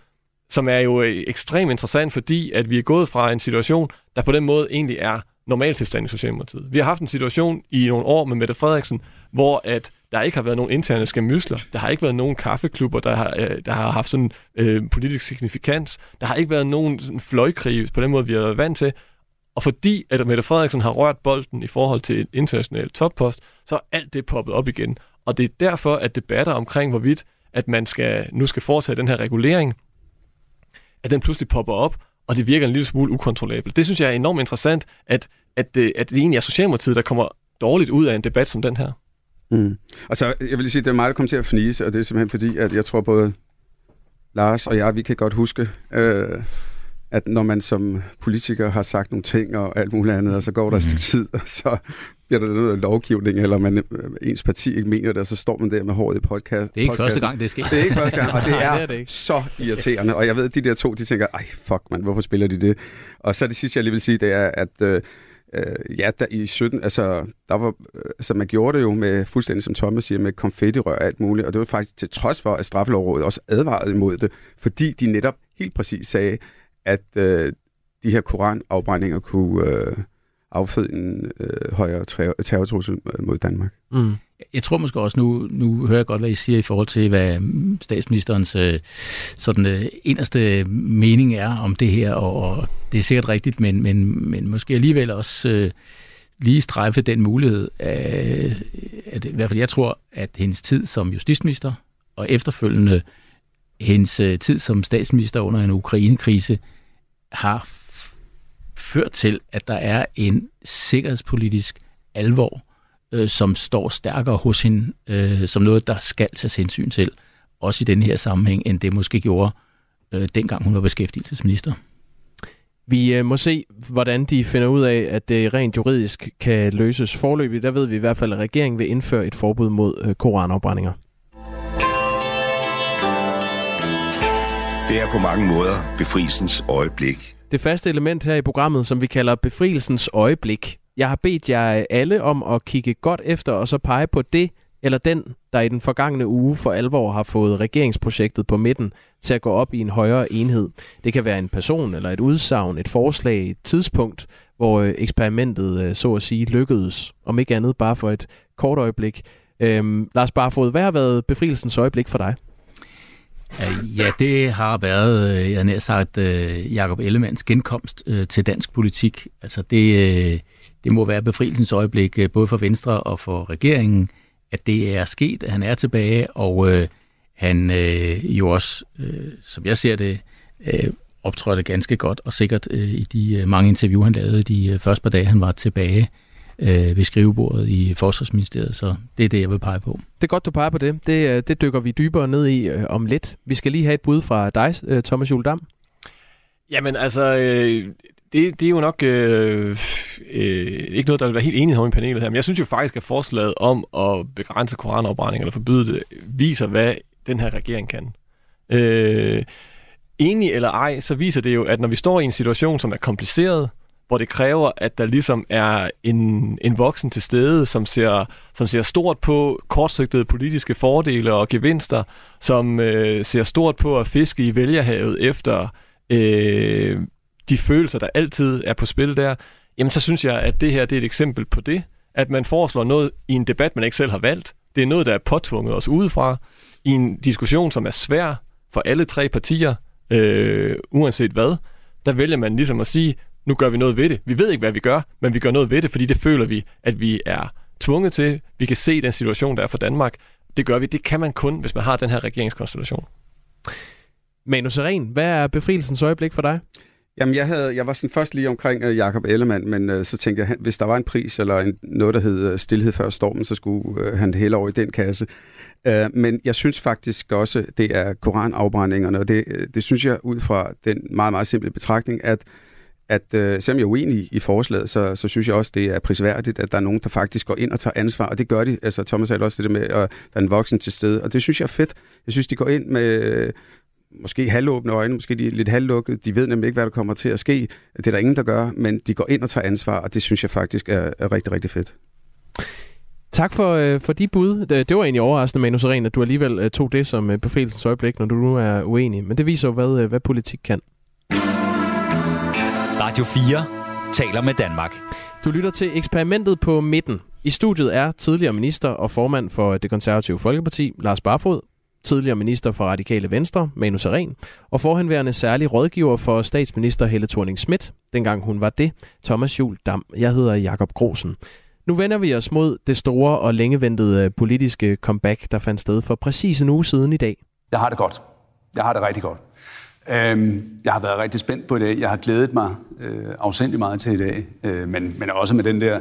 som er jo øh, ekstremt interessant, fordi at vi er gået fra en situation, der på den måde egentlig er normaltilstand i Socialdemokratiet. Vi har haft en situation i nogle år med Mette Frederiksen, hvor at der ikke har været nogen interne skamysler. Der har ikke været nogen kaffeklubber, der har, øh, der har haft sådan øh, politisk signifikans. Der har ikke været nogen sådan fløjkrig på den måde, vi har været vant til. Og fordi at Mette Frederiksen har rørt bolden i forhold til et internationalt toppost, så er alt det poppet op igen. Og det er derfor, at debatter omkring, hvorvidt at man skal, nu skal foretage den her regulering, at den pludselig popper op, og det virker en lille smule ukontrollabelt. Det synes jeg er enormt interessant, at, at, det, at det egentlig er Socialdemokratiet, der kommer dårligt ud af en debat som den her. Mm. Altså, jeg vil sige, det er mig, der kommer til at fnise, og det er simpelthen fordi, at jeg tror både Lars og jeg, vi kan godt huske, øh, at når man som politiker har sagt nogle ting og alt muligt andet, og så går der et stykke tid, og så bliver der noget lovgivning, eller man, øh, ens parti ikke mener det, og så står man der med håret i podcast. Det er ikke podcasten. første gang, det sker. Det er ikke første gang, og det <laughs> Nej, er, det er det ikke. så irriterende. Og jeg ved, at de der to, de tænker, ej, fuck man, hvorfor spiller de det? Og så det sidste, jeg lige vil sige, det er, at øh, øh, ja, der i 17, altså, der var, altså, man gjorde det jo med, fuldstændig som Thomas siger, med konfettirør og alt muligt, og det var faktisk til trods for, at straffelovrådet også advarede imod det, fordi de netop helt præcis sagde, at øh, de her koranafbrændinger kunne øh, afføde en øh, højere terrortrussel øh, mod Danmark. Mm. Jeg tror måske også, nu, nu hører jeg godt, hvad I siger i forhold til, hvad statsministerens øh, sådan, øh, inderste mening er om det her, og, og det er sikkert rigtigt, men, men, men måske alligevel også øh, lige strejfe den mulighed, af, at i hvert fald jeg tror, at hendes tid som justitsminister, og efterfølgende hendes øh, tid som statsminister under en ukrainekrise krise har ført til, at der er en sikkerhedspolitisk alvor, øh, som står stærkere hos hende, øh, som noget, der skal tages hensyn til, også i den her sammenhæng, end det måske gjorde, øh, dengang hun var beskæftigelsesminister. Vi øh, må se, hvordan de finder ud af, at det rent juridisk kan løses Forløbig, Der ved vi i hvert fald, at regeringen vil indføre et forbud mod øh, koranopbrændinger. Det er på mange måder befrielsens øjeblik. Det faste element her i programmet, som vi kalder befrielsens øjeblik. Jeg har bedt jer alle om at kigge godt efter og så pege på det eller den, der i den forgangne uge for alvor har fået regeringsprojektet på midten til at gå op i en højere enhed. Det kan være en person eller et udsagn, et forslag, et tidspunkt, hvor øh, eksperimentet øh, så at sige lykkedes, om ikke andet bare for et kort øjeblik. Øhm, Lars Barfod, hvad har været befrielsens øjeblik for dig? Øh, ja, det har været, øh, jeg har sagt, øh, Jacob genkomst til dansk politik. Altså det, det må være befrielsens øjeblik, både for Venstre og for regeringen, at det er sket, at han er tilbage, og øh, han øh, jo også, øh, som jeg ser det, øh, optrådte ganske godt og sikkert øh, i de mange interview, han lavede de første par dage, han var tilbage øh, ved skrivebordet i Forsvarsministeriet. Så det er det, jeg vil pege på. Det er godt, du peger på det. Det, øh, det dykker vi dybere ned i øh, om lidt. Vi skal lige have et bud fra dig, øh, Thomas Juldam. Jamen altså, øh, det, det er jo nok øh, øh, ikke noget, der vil være helt enighed om i panelet her, men jeg synes jo faktisk, at forslaget om at begrænse koranafbrænding eller forbyde det, viser, hvad den her regering kan. Øh, enig eller ej, så viser det jo, at når vi står i en situation, som er kompliceret, hvor det kræver, at der ligesom er en, en voksen til stede, som ser, som ser stort på kortsigtede politiske fordele og gevinster, som øh, ser stort på at fiske i vælgerhavet efter øh, de følelser, der altid er på spil der, jamen så synes jeg, at det her det er et eksempel på det, at man foreslår noget i en debat, man ikke selv har valgt. Det er noget, der er påtvunget os udefra, i en diskussion, som er svær for alle tre partier, øh, uanset hvad. Der vælger man ligesom at sige, nu gør vi noget ved det. Vi ved ikke, hvad vi gør, men vi gør noget ved det, fordi det føler vi, at vi er tvunget til. Vi kan se den situation, der er for Danmark. Det gør vi. Det kan man kun, hvis man har den her regeringskonstellation. Manu Seren, hvad er befrielsens øjeblik for dig? Jamen, jeg, havde, jeg var sådan først lige omkring uh, Jakob Ellemann, men uh, så tænkte jeg, hvis der var en pris eller en, noget, der hed uh, Stilhed før stormen, så skulle uh, han hælde over i den kasse. Uh, men jeg synes faktisk også, det er koranafbrændingerne, og det, uh, det synes jeg ud fra den meget, meget simple betragtning, at at øh, selvom jeg er uenig i forslaget, så, så synes jeg også, det er prisværdigt, at der er nogen, der faktisk går ind og tager ansvar, og det gør de. Altså, Thomas sagde også det der med, at der er en voksen til stede, og det synes jeg er fedt. Jeg synes, de går ind med, øh, måske halvåbne øjne, måske de er lidt halvlukkede. De ved nemlig ikke, hvad der kommer til at ske. Det er der ingen, der gør, men de går ind og tager ansvar, og det synes jeg faktisk er, er rigtig, rigtig fedt. Tak for, øh, for de bud. Det, det var egentlig overraskende, Manu Seren, at du alligevel øh, tog det som øh, befælelsens øjeblik, når du nu er uenig. Men det viser jo, hvad, øh, hvad politik kan. Radio 4 taler med Danmark. Du lytter til eksperimentet på midten. I studiet er tidligere minister og formand for det konservative Folkeparti, Lars Barfod, tidligere minister for Radikale Venstre, Manu Seren, og forhenværende særlig rådgiver for statsminister Helle thorning Schmidt, dengang hun var det, Thomas Jul Dam. Jeg hedder Jakob Grosen. Nu vender vi os mod det store og længeventede politiske comeback, der fandt sted for præcis en uge siden i dag. Jeg har det godt. Jeg har det rigtig godt. Øhm, jeg har været rigtig spændt på i dag. Jeg har glædet mig øh, afsindelig meget til i dag, øh, men, men også med den der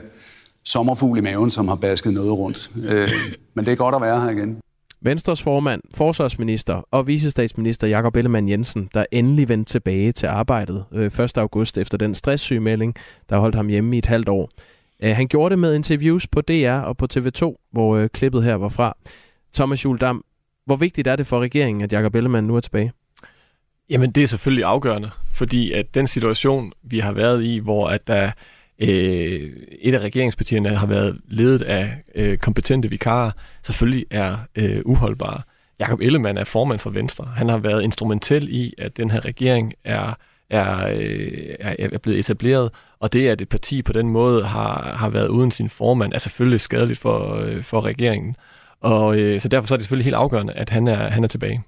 sommerfugl i maven, som har basket noget rundt. Øh, men det er godt at være her igen. Venstres formand, forsvarsminister og visestatsminister Jakob Ellemann Jensen, der endelig vendte tilbage til arbejdet øh, 1. august efter den stresssygemelding, der holdt ham hjemme i et halvt år. Øh, han gjorde det med interviews på DR og på TV2, hvor øh, klippet her var fra. Thomas Juldam, hvor vigtigt er det for regeringen, at Jakob Ellemann nu er tilbage? Jamen, det er selvfølgelig afgørende, fordi at den situation, vi har været i, hvor at der øh, et af regeringspartierne har været ledet af øh, kompetente vikarer, selvfølgelig er øh, uholdbare. Jakob Ellemann er formand for Venstre. Han har været instrumentel i, at den her regering er, er, øh, er blevet etableret, og det, at et parti på den måde har, har været uden sin formand, er selvfølgelig skadeligt for, øh, for regeringen. Og øh, så derfor så er det selvfølgelig helt afgørende, at han er, han er tilbage.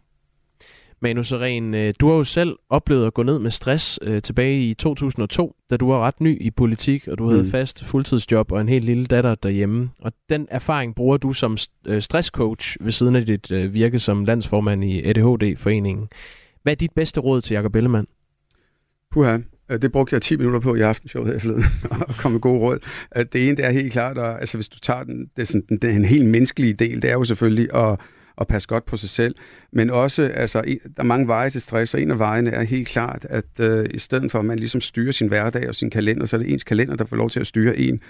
Manu Seren, øh, du har jo selv oplevet at gå ned med stress øh, tilbage i 2002, da du var ret ny i politik, og du havde mm. fast fuldtidsjob og en helt lille datter derhjemme. Og den erfaring bruger du som øh, stresscoach ved siden af dit øh, virke som landsformand i ADHD-foreningen. Hvad er dit bedste råd til Jacob Ellemann? Puha, øh, det brugte jeg 10 minutter på i aftenshowet her forleden, <laughs> og komme med gode råd. Det ene, det er helt klart, at altså, hvis du tager den, det er sådan, den, den helt menneskelige del, det er jo selvfølgelig at at passe godt på sig selv. Men også, altså, der er mange veje til stress, og en af vejene er helt klart, at øh, i stedet for, at man ligesom styrer sin hverdag og sin kalender, så er det ens kalender, der får lov til at styre en.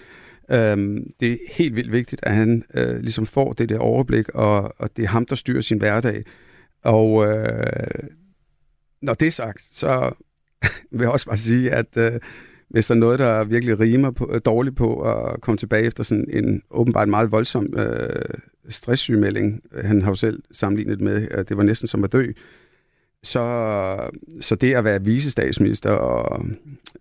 Øhm, det er helt vildt vigtigt, at han øh, ligesom får det der overblik, og, og det er ham, der styrer sin hverdag. Og øh, når det er sagt, så <laughs> vil jeg også bare sige, at øh, hvis der er noget, der virkelig rimer på, øh, dårligt på at komme tilbage efter sådan en åbenbart meget voldsom øh, stresssygemelding, øh, han har jo selv sammenlignet med, at det var næsten som at dø, så, så det at være visestatsminister og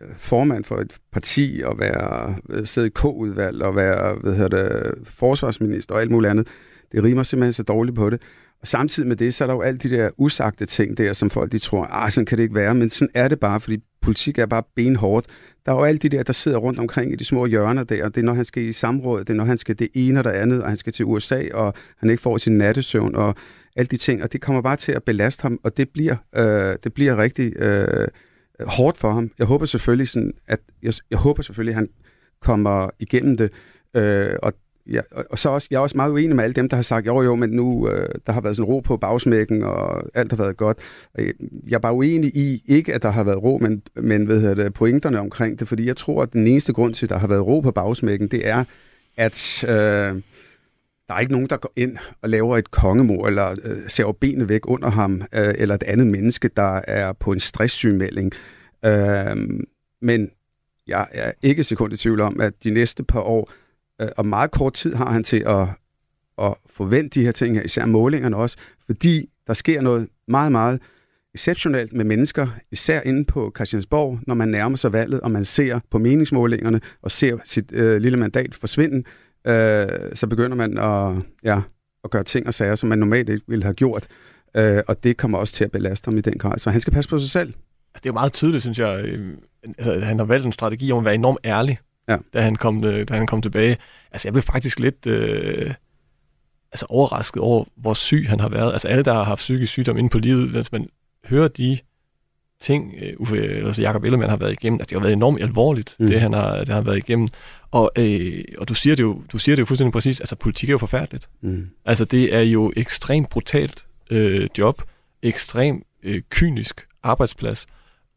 øh, formand for et parti og være øh, sidde i K-udvalg og være hvad hedder det, forsvarsminister og alt muligt andet, det rimer simpelthen så dårligt på det. Og samtidig med det, så er der jo alle de der usagte ting der, som folk de tror, ah, sådan kan det ikke være, men sådan er det bare, fordi politik er bare benhårdt. Der er jo alle de der, der sidder rundt omkring i de små hjørner der, og det er, når han skal i samråd, det er, når han skal det ene og det andet, og han skal til USA, og han ikke får sin nattesøvn, og alle de ting, og det kommer bare til at belaste ham, og det bliver, øh, det bliver rigtig øh, hårdt for ham. Jeg håber selvfølgelig, sådan, at jeg, jeg håber selvfølgelig, at han kommer igennem det, øh, og ja, og så også, jeg er også meget uenig med alle dem, der har sagt, jo jo, men nu øh, der har været sådan ro på bagsmækken, og alt har været godt. Jeg er bare uenig i, ikke at der har været ro, men, men ved det, pointerne omkring det, fordi jeg tror, at den eneste grund til, at der har været ro på bagsmækken, det er, at øh, der er ikke nogen, der går ind og laver et kongemor, eller øh, ser benene væk under ham, øh, eller et andet menneske, der er på en stresssygemelding. Øh, men jeg er ikke sekund i tvivl om, at de næste par år, øh, og meget kort tid har han til at, at forvente de her ting, især målingerne også, fordi der sker noget meget, meget exceptionelt med mennesker, især inde på Christiansborg, når man nærmer sig valget, og man ser på meningsmålingerne og ser sit øh, lille mandat forsvinde, øh, så begynder man at, ja, at gøre ting og sager, som man normalt ikke ville have gjort. Øh, og det kommer også til at belaste ham i den grad. Så han skal passe på sig selv. Altså, det er jo meget tydeligt, synes jeg. Øh, altså, han har valgt en strategi om at være enormt ærlig ja. da, han kom, øh, da han kom tilbage. Altså, jeg blev faktisk lidt øh, altså, overrasket over, hvor syg han har været. Altså, alle, der har haft psykisk sygdom inde på livet, hvis man hører de ting, uh, Uffe, altså Jacob Ellemann har været igennem, altså, det har været enormt alvorligt, mm. det, han har, det han har været igennem. Og, øh, og du, siger det jo, du siger det jo fuldstændig præcis, altså politik er jo forfærdeligt. Mm. Altså det er jo ekstremt brutalt øh, job, ekstremt øh, kynisk arbejdsplads,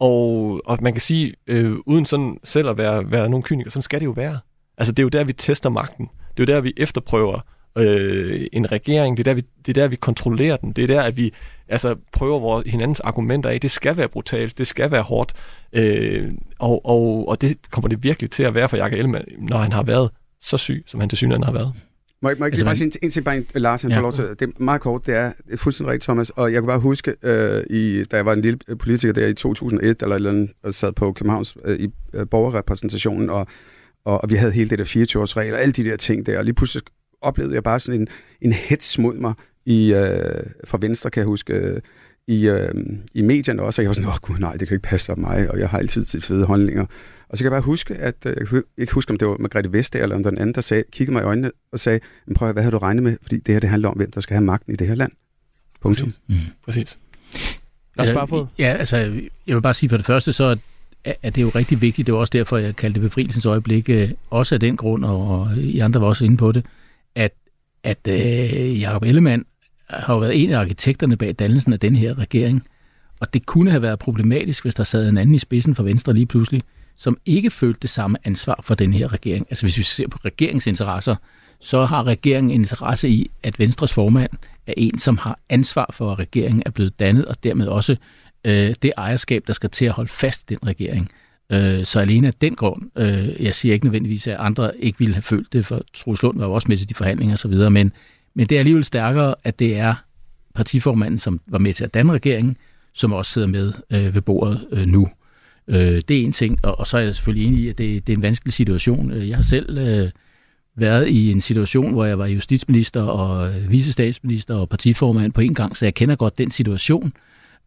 og, og man kan sige, øh, uden sådan selv at være, være nogen kyniker, sådan skal det jo være. Altså det er jo der, vi tester magten. Det er jo der, vi efterprøver, øh, en regering. Det er, der, vi, det er der, vi kontrollerer den. Det er der, at vi altså, prøver vores, hinandens argumenter af. Det skal være brutalt. Det skal være hårdt. Øh, og, og, og det kommer det virkelig til at være for Jakob Ellemann, når han har været så syg, som han til synligheden har været. Må jeg, må jeg altså, bare sige en ting, bare en, Lars, han ja. får lov til, det er meget kort, det er, det er fuldstændig rigtigt, Thomas, og jeg kan bare huske, øh, i, da jeg var en lille politiker der i 2001, eller, eller andet, og sad på Københavns øh, i øh, borgerrepræsentationen, og, og, og vi havde hele det der 24-årsregel, og alle de der ting der, og lige pludselig oplevede jeg bare sådan en, en hets mod mig i, øh, fra Venstre, kan jeg huske, øh, i, øh, i medierne også, og jeg var sådan, åh oh, gud nej, det kan ikke passe af mig, og jeg har altid til fede holdninger. Og så kan jeg bare huske, at øh, jeg kan ikke huske, om det var Margrethe Vestager eller om den anden, der sagde, kiggede mig i øjnene og sagde, men prøv at, hvad har du regnet med? Fordi det her, det handler om, hvem der skal have magten i det her land. Punktum. Præcis. Mm. Præcis. Lars Barfod? Ja, altså, jeg vil bare sige for det første, så er det jo rigtig vigtigt. Det var også derfor, jeg kaldte det befrielsens øjeblik, øh, også af den grund, og I andre var også inde på det, at, at øh, Jacob Ellemann har jo været en af arkitekterne bag dannelsen af den her regering. Og det kunne have været problematisk, hvis der sad en anden i spidsen for Venstre lige pludselig, som ikke følte det samme ansvar for den her regering. Altså hvis vi ser på regeringsinteresser, så har regeringen interesse i, at Venstres formand er en, som har ansvar for, at regeringen er blevet dannet, og dermed også øh, det ejerskab, der skal til at holde fast i den regering. Øh, så alene af den grund, øh, jeg siger ikke nødvendigvis, at andre ikke ville have følt det, for Troels Lund var jo også med til de forhandlinger osv., men, men det er alligevel stærkere, at det er partiformanden, som var med til at danne regeringen, som også sidder med øh, ved bordet øh, nu. Øh, det er en ting, og, og så er jeg selvfølgelig enig i, at det, det er en vanskelig situation. Øh, jeg har selv øh, været i en situation, hvor jeg var justitsminister og visestatsminister vicestatsminister og partiformand på en gang, så jeg kender godt den situation.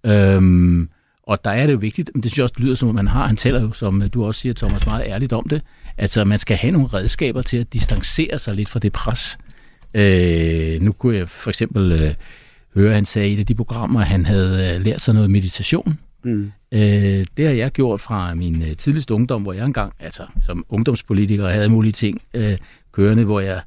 Øhm, og der er det jo vigtigt, men det synes jeg også, det lyder som, at man har, han taler jo, som øh, du også siger, Thomas, meget ærligt om det, altså man skal have nogle redskaber til at distancere sig lidt fra det pres. Øh, nu kunne jeg for eksempel øh, høre, at han sagde i et af de programmer, at han havde øh, lært sig noget meditation. Mm. Øh, det har jeg gjort fra min øh, tidligste ungdom, hvor jeg engang, altså som ungdomspolitiker, havde mulige ting øh, kørende, hvor jeg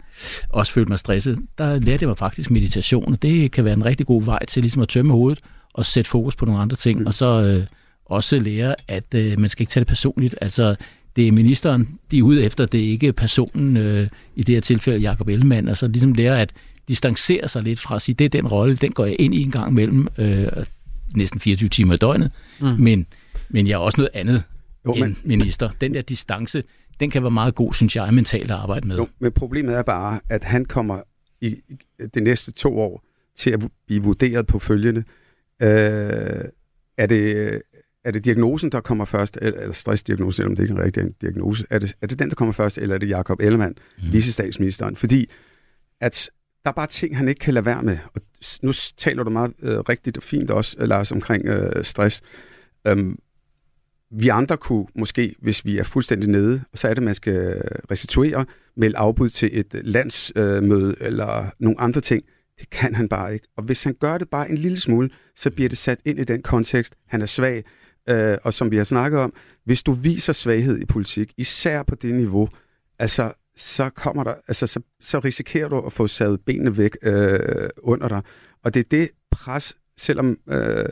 også følte mig stresset. Der lærte jeg mig faktisk meditation, og det kan være en rigtig god vej til ligesom at tømme hovedet og sætte fokus på nogle andre ting, mm. og så øh, også lære, at øh, man skal ikke tage det personligt. Altså, det er ministeren, de er ude efter, det er ikke personen, øh, i det her tilfælde Jakob Ellemann, og så ligesom lære at distancere sig lidt fra at sige, det er den rolle, den går jeg ind i en gang mellem, øh, næsten 24 timer i døgnet, mm. men, men jeg er også noget andet jo, end men, minister. Den der distance, den kan være meget god, synes jeg, mentalt at arbejde med. Jo, men problemet er bare, at han kommer i de næste to år til at blive vurderet på følgende. Øh, er, det, er det diagnosen, der kommer først, eller, stressdiagnosen, eller om det ikke er en rigtig diagnose? Er det, er det den, der kommer først, eller er det Jakob Ellemann, mm. vicestatsministeren? Fordi at der er bare ting, han ikke kan lade være med. Og nu taler du meget øh, rigtigt og fint også, øh, Lars, omkring øh, stress. Øhm, vi andre kunne måske, hvis vi er fuldstændig nede, så er det, at man skal øh, restituere, melde afbud til et øh, landsmøde øh, eller nogle andre ting. Det kan han bare ikke. Og hvis han gør det bare en lille smule, så bliver det sat ind i den kontekst. Han er svag. Øh, og som vi har snakket om, hvis du viser svaghed i politik, især på det niveau, altså så kommer der, altså så, så risikerer du at få savet benene væk øh, under dig. Og det er det pres, selvom øh,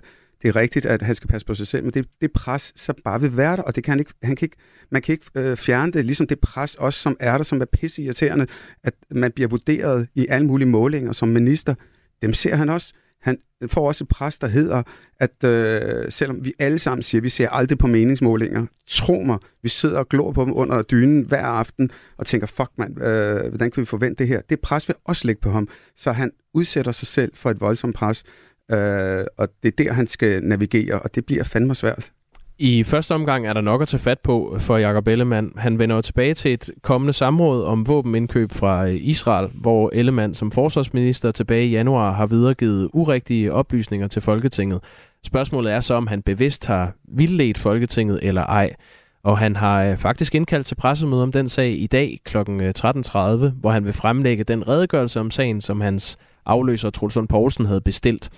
det er rigtigt, at han skal passe på sig selv, men det det pres, så bare vil være der, og det kan han ikke, han kan ikke, man kan ikke øh, fjerne det, ligesom det pres også, som er der, som er pisse irriterende, at man bliver vurderet i alle mulige målinger som minister. Dem ser han også. Han får også et pres, der hedder, at øh, selvom vi alle sammen siger, at vi ser aldrig på meningsmålinger, tro mig, vi sidder og glor på dem under dynen hver aften og tænker, fuck mand, øh, hvordan kan vi forvente det her? Det pres vil også ligge på ham, så han udsætter sig selv for et voldsomt pres, øh, og det er der, han skal navigere, og det bliver fandme svært. I første omgang er der nok at tage fat på for Jakob Ellemann. Han vender tilbage til et kommende samråd om våbenindkøb fra øh, Israel, hvor Ellemann som forsvarsminister tilbage i januar har videregivet urigtige oplysninger til Folketinget. Spørgsmålet er så, om han bevidst har vildledt Folketinget eller ej. Og han har øh, faktisk indkaldt til pressemøde om den sag i dag kl. 13.30, øh, hvor han vil fremlægge den redegørelse om sagen, som hans afløser Truls Lund Poulsen havde bestilt.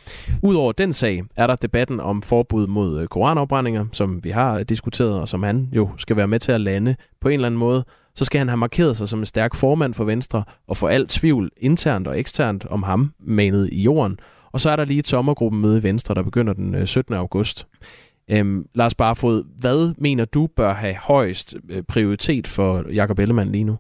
Udover den sag er der debatten om forbud mod koranopbrændinger, koranafbrændinger, som vi har øh, diskuteret, og som han jo skal være med til at lande på en eller anden måde. Så skal han have markeret sig som en stærk formand for Venstre, og få alt tvivl internt og eksternt om ham manet i jorden. Og så er der lige et sommergruppemøde i Venstre, der begynder den øh, 17. August. Øhm, Lars Barfod, hvad mener du bør have højst prioritet for Jakob Ellemann lige nu?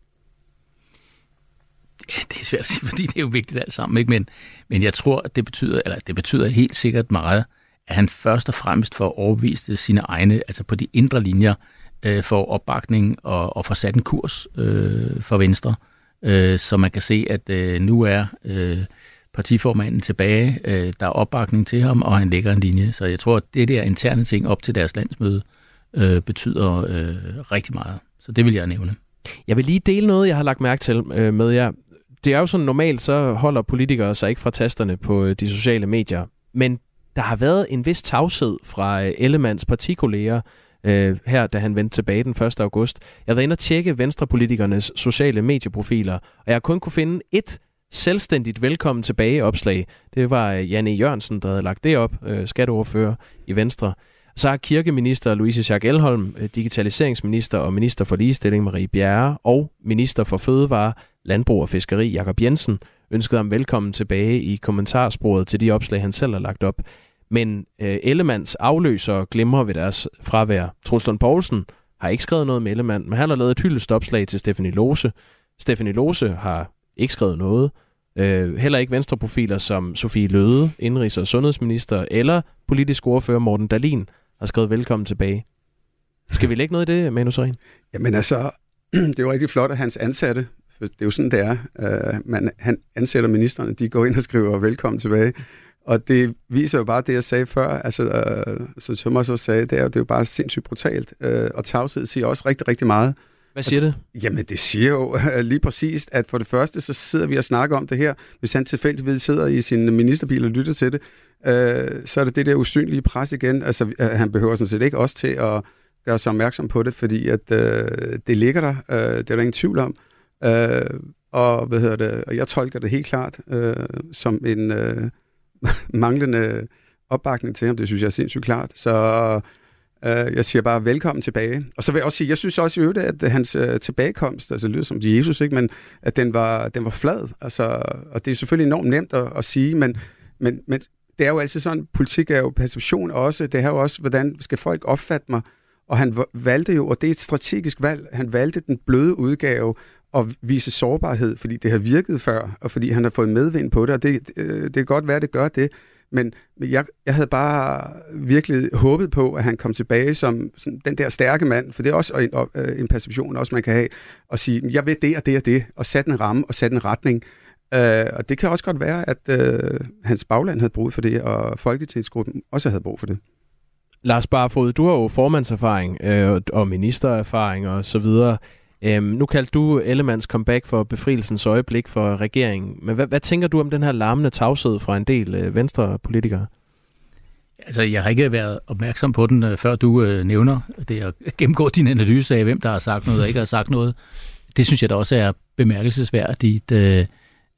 <laughs> Det er svært at sige, fordi det er jo vigtigt alt sammen. Ikke? Men, men jeg tror, at det betyder, eller det betyder helt sikkert meget, at han først og fremmest får overbevist sine egne, altså på de indre linjer, øh, for opbakning og, og får sat en kurs øh, for Venstre, øh, så man kan se, at øh, nu er øh, partiformanden tilbage, øh, der er opbakning til ham, og han lægger en linje. Så jeg tror, at det der interne ting op til deres landsmøde øh, betyder øh, rigtig meget. Så det vil jeg nævne. Jeg vil lige dele noget, jeg har lagt mærke til øh, med jer. Det er jo sådan normalt, så holder politikere sig ikke fra tasterne på øh, de sociale medier. Men der har været en vis tavshed fra øh, Ellemands partikolleger, øh, her, da han vendte tilbage den 1. august. Jeg har været inde og tjekke venstrepolitikernes sociale medieprofiler, og jeg har kun kunne finde et selvstændigt velkommen tilbage opslag. Det var øh, Janne Jørgensen, der havde lagt det op, øh, skatteordfører i Venstre. Så har kirkeminister Louise Schack Elholm, øh, digitaliseringsminister og minister for ligestilling Marie Bjerre og minister for fødevare, landbrug og fiskeri Jakob Jensen ønskede ham velkommen tilbage i kommentarsporet til de opslag, han selv har lagt op. Men øh, Ellemands afløser glemmer ved deres fravær. Truslund Poulsen har ikke skrevet noget med Ellemann, men han har lavet et hyldestopslag til Stephanie Lose. Stephanie Lose har ikke skrevet noget. Øh, heller ikke venstreprofiler som Sofie Løde, indrigs- og sundhedsminister, eller politisk ordfører Morten Dalin og skrevet velkommen tilbage. Skal vi lægge noget i det, Manu Seren? Jamen altså, <clears throat> det er jo rigtig flot, at hans ansatte, for det er jo sådan, det er, uh, man, han ansætter ministerne, de går ind og skriver velkommen tilbage. Og det viser jo bare det, jeg sagde før, altså, øh, så Thomas også sagde, det er, det er jo bare sindssygt brutalt. Øh, og tavshed siger også rigtig, rigtig meget. Hvad siger det? Jamen, det siger jo lige præcis, at for det første, så sidder vi og snakker om det her. Hvis han tilfældigvis sidder i sin ministerbil og lytter til det, øh, så er det det der usynlige pres igen. Altså, øh, han behøver sådan set ikke også til at gøre sig opmærksom på det, fordi at øh, det ligger der. Øh, det er der ingen tvivl om. Øh, og, hvad hedder det, og jeg tolker det helt klart øh, som en... Øh, <laughs> manglende opbakning til ham. Det synes jeg er sindssygt klart. Så øh, Øh, jeg siger bare velkommen tilbage. Og så vil jeg også sige, jeg synes også i øvrigt, at hans øh, tilbagekomst, altså lyder som Jesus, ikke? men at den var, den var flad. Altså, og det er selvfølgelig enormt nemt at, at sige, men, men, men det er jo altid sådan, politik er jo perception også. Det er jo også, hvordan skal folk opfatte mig? Og han valgte jo, og det er et strategisk valg, han valgte den bløde udgave at vise sårbarhed, fordi det har virket før, og fordi han har fået medvind på det, og det, øh, det kan godt være, at det gør det, men jeg, jeg havde bare virkelig håbet på, at han kom tilbage som sådan, den der stærke mand, for det er også en, øh, en perception, også man kan have, og sige, jeg ved det og det og det, og sætte en ramme og sætte en retning. Øh, og det kan også godt være, at øh, hans bagland havde brug for det, og Folketingsgruppen også havde brug for det. Lars Barfod, du har jo formandserfaring øh, og ministererfaring og så videre. Øhm, nu kaldte du Ellemands comeback for befrielsens øjeblik for regeringen. Men hvad, hvad tænker du om den her larmende tavshed fra en del øh, venstrepolitikere? Altså, jeg har ikke været opmærksom på den, øh, før du øh, nævner det at gennemgå din analyse af, hvem der har sagt noget og ikke har sagt noget. Det synes jeg da også er bemærkelsesværdigt. Øh,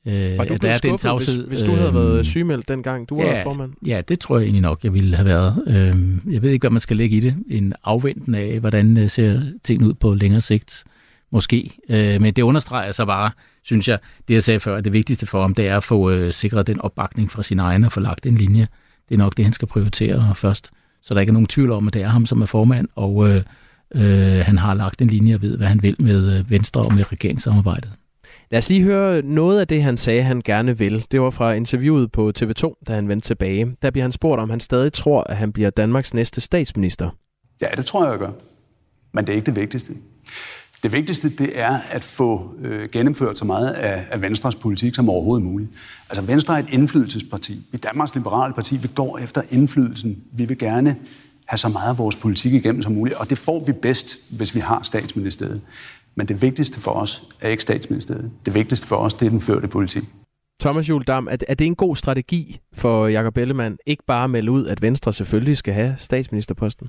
var du blevet skuffet, den tavshed, hvis, hvis du havde været sygemeldt dengang, du ja, var formand? Ja, det tror jeg egentlig nok, jeg ville have været. Øh, jeg ved ikke, hvad man skal lægge i det. En afventen af, hvordan øh, ser tingene ud på længere sigt måske. Øh, men det understreger så bare, synes jeg, det jeg sagde før, at det vigtigste for ham, det er at få øh, sikret den opbakning fra sin egen og få lagt en linje. Det er nok det, han skal prioritere først. Så der ikke er nogen tvivl om, at det er ham, som er formand, og øh, øh, han har lagt en linje og ved, hvad han vil med øh, Venstre og med regeringssamarbejdet. Lad os lige høre noget af det, han sagde, han gerne vil. Det var fra interviewet på TV2, da han vendte tilbage. Der bliver han spurgt, om han stadig tror, at han bliver Danmarks næste statsminister. Ja, det tror jeg, jeg gør. Men det er ikke det vigtigste. Det vigtigste det er at få øh, gennemført så meget af, af Venstres politik som overhovedet muligt. Altså Venstre er et indflydelsesparti. Vi er Danmarks Liberale Parti. Vi går efter indflydelsen. Vi vil gerne have så meget af vores politik igennem som muligt, og det får vi bedst, hvis vi har statsministeriet. Men det vigtigste for os er ikke statsministeriet. Det vigtigste for os, det er den førte politik. Thomas Juldam, er, er det en god strategi for Jakob Ellemann ikke bare at melde ud, at Venstre selvfølgelig skal have statsministerposten?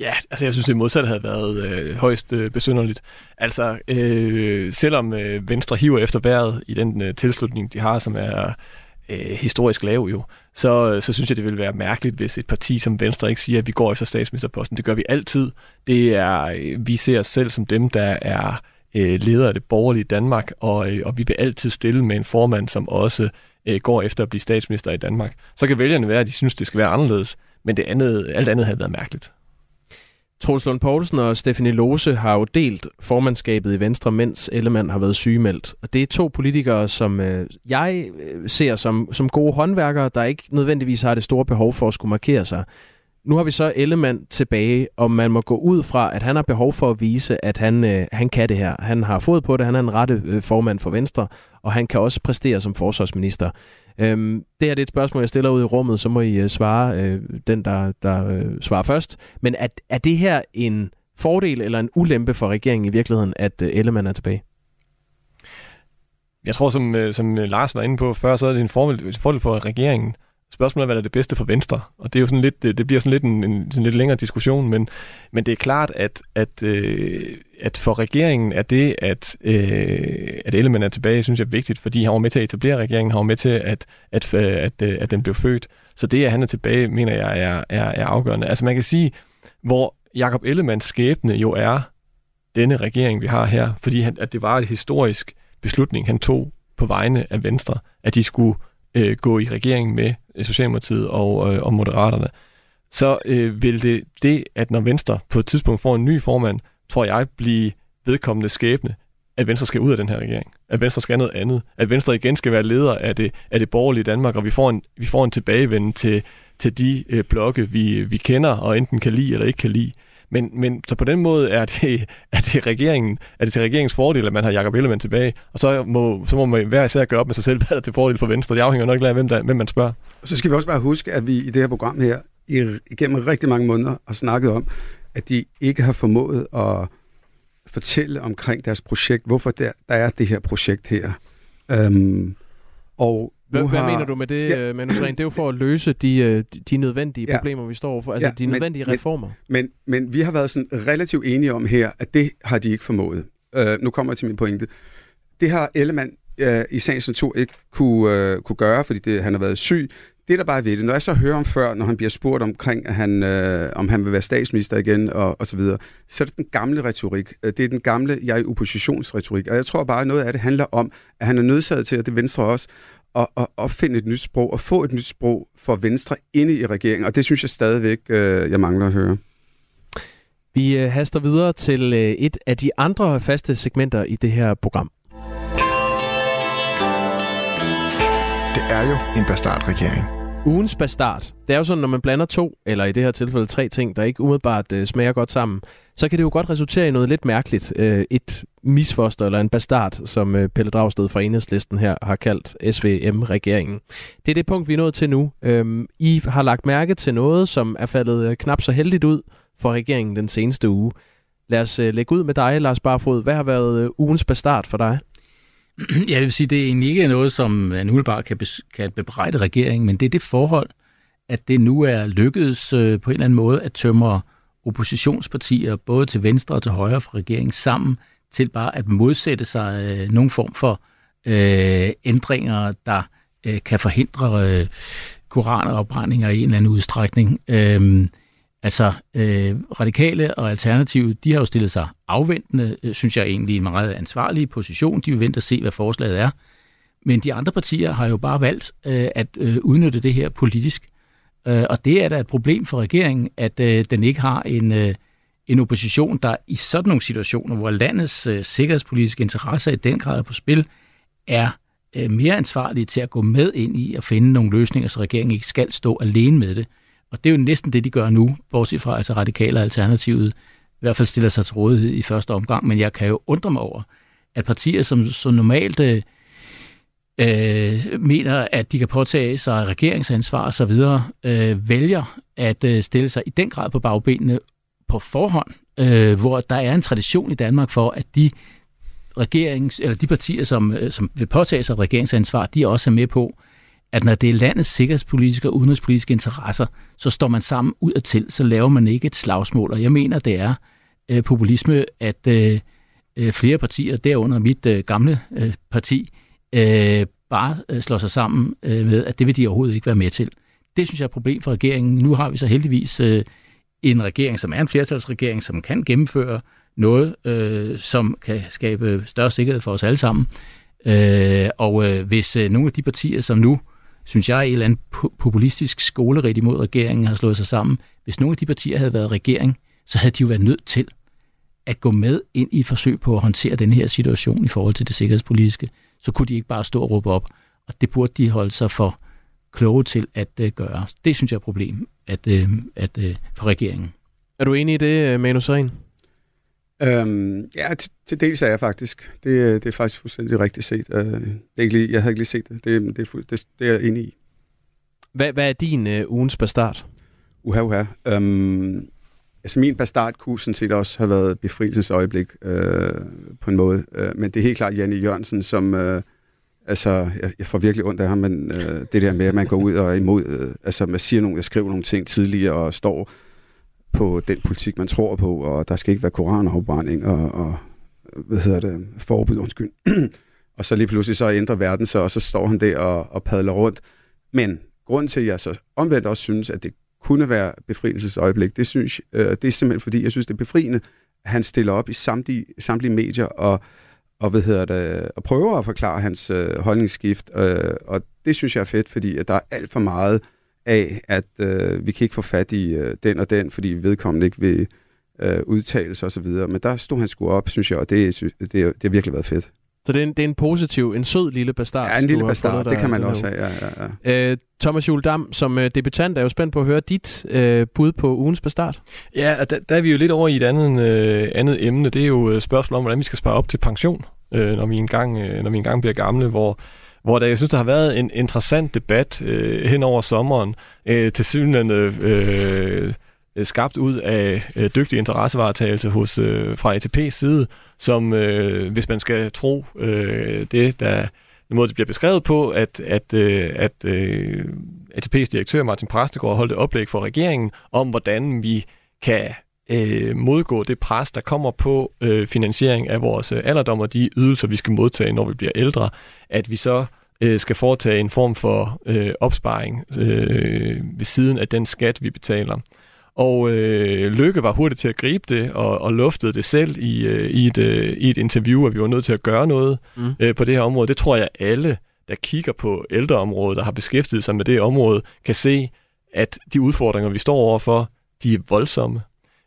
Ja, altså jeg synes, det modsatte havde været øh, højst øh, besynderligt. Altså, øh, selvom øh, Venstre hiver efter vejret i den øh, tilslutning, de har, som er øh, historisk lav jo, så, øh, så synes jeg, det vil være mærkeligt, hvis et parti som Venstre ikke siger, at vi går efter statsministerposten. Det gør vi altid. Det er, øh, vi ser os selv som dem, der er øh, leder af det borgerlige Danmark, og, øh, og vi vil altid stille med en formand, som også øh, går efter at blive statsminister i Danmark. Så kan vælgerne være, at de synes, det skal være anderledes, men det andet, alt andet havde været mærkeligt. Troels Lund Poulsen og Stefanie Lose har jo delt formandskabet i Venstre, mens Ellemann har været sygemeldt. Og det er to politikere, som øh, jeg øh, ser som, som gode håndværkere, der ikke nødvendigvis har det store behov for at skulle markere sig. Nu har vi så Ellemann tilbage, og man må gå ud fra, at han har behov for at vise, at han, øh, han kan det her. Han har fået på det, han er en rette øh, formand for Venstre, og han kan også præstere som forsvarsminister. Øhm, det her det er et spørgsmål, jeg stiller ud i rummet, så må I øh, svare, øh, den der, der øh, svarer først. Men er, er det her en fordel eller en ulempe for regeringen i virkeligheden, at øh, Ellemann er tilbage? Jeg tror, som, øh, som øh, Lars var inde på før, så er det en fordel, fordel for regeringen. Spørgsmålet er, hvad der er det bedste for Venstre. Og det, er jo sådan lidt, det, det bliver sådan lidt en, en sådan lidt længere diskussion, men, men det er klart, at, at, øh, at for regeringen er det, at, øh, at Ellemann er tilbage, synes jeg er vigtigt, fordi han var med til at etablere regeringen, han var med til, at, at, at, at, øh, at den blev født. Så det, at han er tilbage, mener jeg er, er, er afgørende. Altså man kan sige, hvor Jakob Ellemanns skæbne jo er denne regering, vi har her, fordi han, at det var et historisk beslutning, han tog på vegne af Venstre, at de skulle øh, gå i regering med øh, Socialdemokratiet og, øh, og Moderaterne, så øh, vil det, det, at når Venstre på et tidspunkt får en ny formand, tror jeg, blive vedkommende skæbne, at Venstre skal ud af den her regering. At Venstre skal noget andet. At Venstre igen skal være leder af det, af det borgerlige Danmark, og vi får en, vi får en tilbagevend til, til de øh, blokke, vi, vi kender og enten kan lide eller ikke kan lide. Men, men så på den måde er det, <laughs> er det, regeringen, er det til regeringens fordel, at man har Jacob Ellemann tilbage, og så må, så må man hver især gøre op med sig selv, <laughs> hvad der er til fordel for Venstre. Det afhænger nok af, hvem, der, hvem man spørger. Og så skal vi også bare huske, at vi i det her program her, igennem rigtig mange måneder, har snakket om, at de ikke har formået at fortælle omkring deres projekt, hvorfor der, der er det her projekt her. Øhm, og hvad, hvad mener du med det, ja. Øh, Manu Det er jo for at løse de, øh, de nødvendige ja. problemer, vi står overfor, altså ja, de nødvendige men, reformer. Men, men, men vi har været sådan relativt enige om her, at det har de ikke formået. Uh, nu kommer jeg til min pointe. Det har Ellemann uh, i sagens natur ikke kunne, uh, kunne gøre, fordi det, han har været syg. Det, der bare er ved det, når jeg så hører om før, når han bliver spurgt omkring, at han, øh, om han vil være statsminister igen og, og så videre, så er det den gamle retorik. Det er den gamle jeg oppositionsretorik. Og jeg tror bare, at noget af det handler om, at han er nødsaget til, at det Venstre også, at, at opfinde et nyt sprog og få et nyt sprog for Venstre inde i regeringen. Og det synes jeg stadigvæk, øh, jeg mangler at høre. Vi øh, haster videre til øh, et af de andre faste segmenter i det her program. Det er jo en bastardregering. Ugens bastard. Det er jo sådan, når man blander to, eller i det her tilfælde tre ting, der ikke umiddelbart øh, smager godt sammen, så kan det jo godt resultere i noget lidt mærkeligt. Øh, et misfoster eller en bastard, som øh, Pelle Dragsted fra Enhedslisten her har kaldt SVM-regeringen. Det er det punkt, vi er nået til nu. Øh, I har lagt mærke til noget, som er faldet øh, knap så heldigt ud for regeringen den seneste uge. Lad os øh, lægge ud med dig, Lars Barfod. Hvad har været øh, ugens bastard for dig? <clears throat> Jeg vil sige, det er egentlig ikke noget, som man umiddelbart kan, bes- kan bebrejde regeringen, men det er det forhold, at det nu er lykkedes øh, på en eller anden måde at tømre oppositionspartier, både til venstre og til højre fra regeringen, sammen til bare at modsætte sig øh, nogen form for øh, ændringer, der øh, kan forhindre øh, koranopbrændinger i en eller anden udstrækning. Øh, altså, øh, radikale og alternative, de har jo stillet sig afventende, øh, synes jeg egentlig, i en meget ansvarlig position. De vil vente og se, hvad forslaget er. Men de andre partier har jo bare valgt øh, at øh, udnytte det her politisk. Øh, og det er da et problem for regeringen, at øh, den ikke har en, øh, en opposition, der i sådan nogle situationer, hvor landets øh, sikkerhedspolitiske interesser i den grad er på spil, er øh, mere ansvarlige til at gå med ind i at finde nogle løsninger, så regeringen ikke skal stå alene med det. Og det er jo næsten det, de gør nu, bortset fra altså radikale alternativet, i hvert fald stiller sig til rådighed i første omgang. Men jeg kan jo undre mig over, at partier, som, som normalt øh, øh, mener, at de kan påtage sig regeringsansvar og så videre, øh, vælger at øh, stille sig i den grad på bagbenene på forhånd, øh, hvor der er en tradition i Danmark for, at de regerings, eller de partier, som, øh, som vil påtage sig regeringsansvar, de også er med på, at når det er landets sikkerhedspolitiske og udenrigspolitiske interesser, så står man sammen ud af til, så laver man ikke et slagsmål. Og jeg mener, det er øh, populisme, at øh, øh, flere partier, derunder mit øh, gamle øh, parti, øh, bare øh, slår sig sammen øh, med, at det vil de overhovedet ikke være med til. Det synes jeg er et problem for regeringen. Nu har vi så heldigvis øh, en regering, som er en flertalsregering, som kan gennemføre noget, øh, som kan skabe større sikkerhed for os alle sammen. Øh, og øh, hvis øh, nogle af de partier, som nu, synes jeg, et eller andet populistisk skoleret imod regeringen har slået sig sammen, hvis nogle af de partier havde været regering, så havde de jo været nødt til at gå med ind i et forsøg på at håndtere den her situation i forhold til det sikkerhedspolitiske. Så kunne de ikke bare stå og råbe op, og det burde de holde sig for kloge til at øh, gøre. Det synes jeg er et problem at, øh, at, at, for regeringen. Er du enig i det, Manu Seren? Øhm, ja, til, til dels er jeg faktisk. Det, det er faktisk fuldstændig rigtigt set. Uh, det er ikke lige, jeg havde ikke lige set det. Det, det, det, det, det er jeg enig i. Hvad, hvad er din uh, ugens bastard? Uha, uha. Um, altså min bastard kunne sådan set også have været befrielsens øjeblik uh, på en måde. Uh, men det er helt klart Janne Jørgensen, som... Uh, altså, jeg, jeg får virkelig ondt af ham, men uh, det der med, at man går ud og er imod... Uh, altså, man siger nogle, jeg skriver nogle ting tidligere og står på den politik, man tror på, og der skal ikke være koranafbrænding og, og hvad hedder det, forbud, undskyld. <clears throat> og så lige pludselig så ændrer verden sig, og så står han der og, og padler rundt. Men grund til, at jeg så omvendt også synes, at det kunne være befrielsesøjeblik, det, synes, øh, det er simpelthen fordi, jeg synes, det er befriende, at han stiller op i samtlige, samtlige medier og, og, hvad hedder det, og prøver at forklare hans øh, holdningsskift. Øh, og det synes jeg er fedt, fordi at der er alt for meget af, at øh, vi kan ikke få fat i øh, den og den, fordi vedkommende ikke vil øh, udtale sig osv. Men der stod han sgu op, synes jeg, og det, det, det har virkelig været fedt. Så det er en, det er en positiv, en sød lille bastard. Ja, en lille bastard, det kan man også have, ja, ja, ja. Øh, Thomas Juledam, som uh, debutant, er jo spændt på at høre dit uh, bud på ugens bastard. Ja, og der, der er vi jo lidt over i et andet, uh, andet emne. Det er jo uh, spørgsmål om, hvordan vi skal spare op til pension, uh, når, vi engang, uh, når vi engang bliver gamle, hvor hvor der, jeg synes, der har været en interessant debat øh, hen over sommeren, øh, til synligheden øh, skabt ud af øh, dygtig interessevaretagelse hos, øh, fra ATP's side, som, øh, hvis man skal tro øh, det, der den måde, det bliver beskrevet på, at, at, øh, at øh, ATP's direktør Martin Præstegård holdt et oplæg for regeringen om, hvordan vi kan øh, modgå det pres, der kommer på øh, finansiering af vores øh, alderdom og de ydelser, vi skal modtage, når vi bliver ældre, at vi så øh, skal foretage en form for øh, opsparing øh, ved siden af den skat, vi betaler. Og øh, Lykke var hurtigt til at gribe det, og, og luftede det selv i, øh, i, et, øh, i et interview, at vi var nødt til at gøre noget mm. øh, på det her område. Det tror jeg alle, der kigger på ældreområdet, der har beskæftiget sig med det område, kan se, at de udfordringer, vi står overfor, de er voldsomme.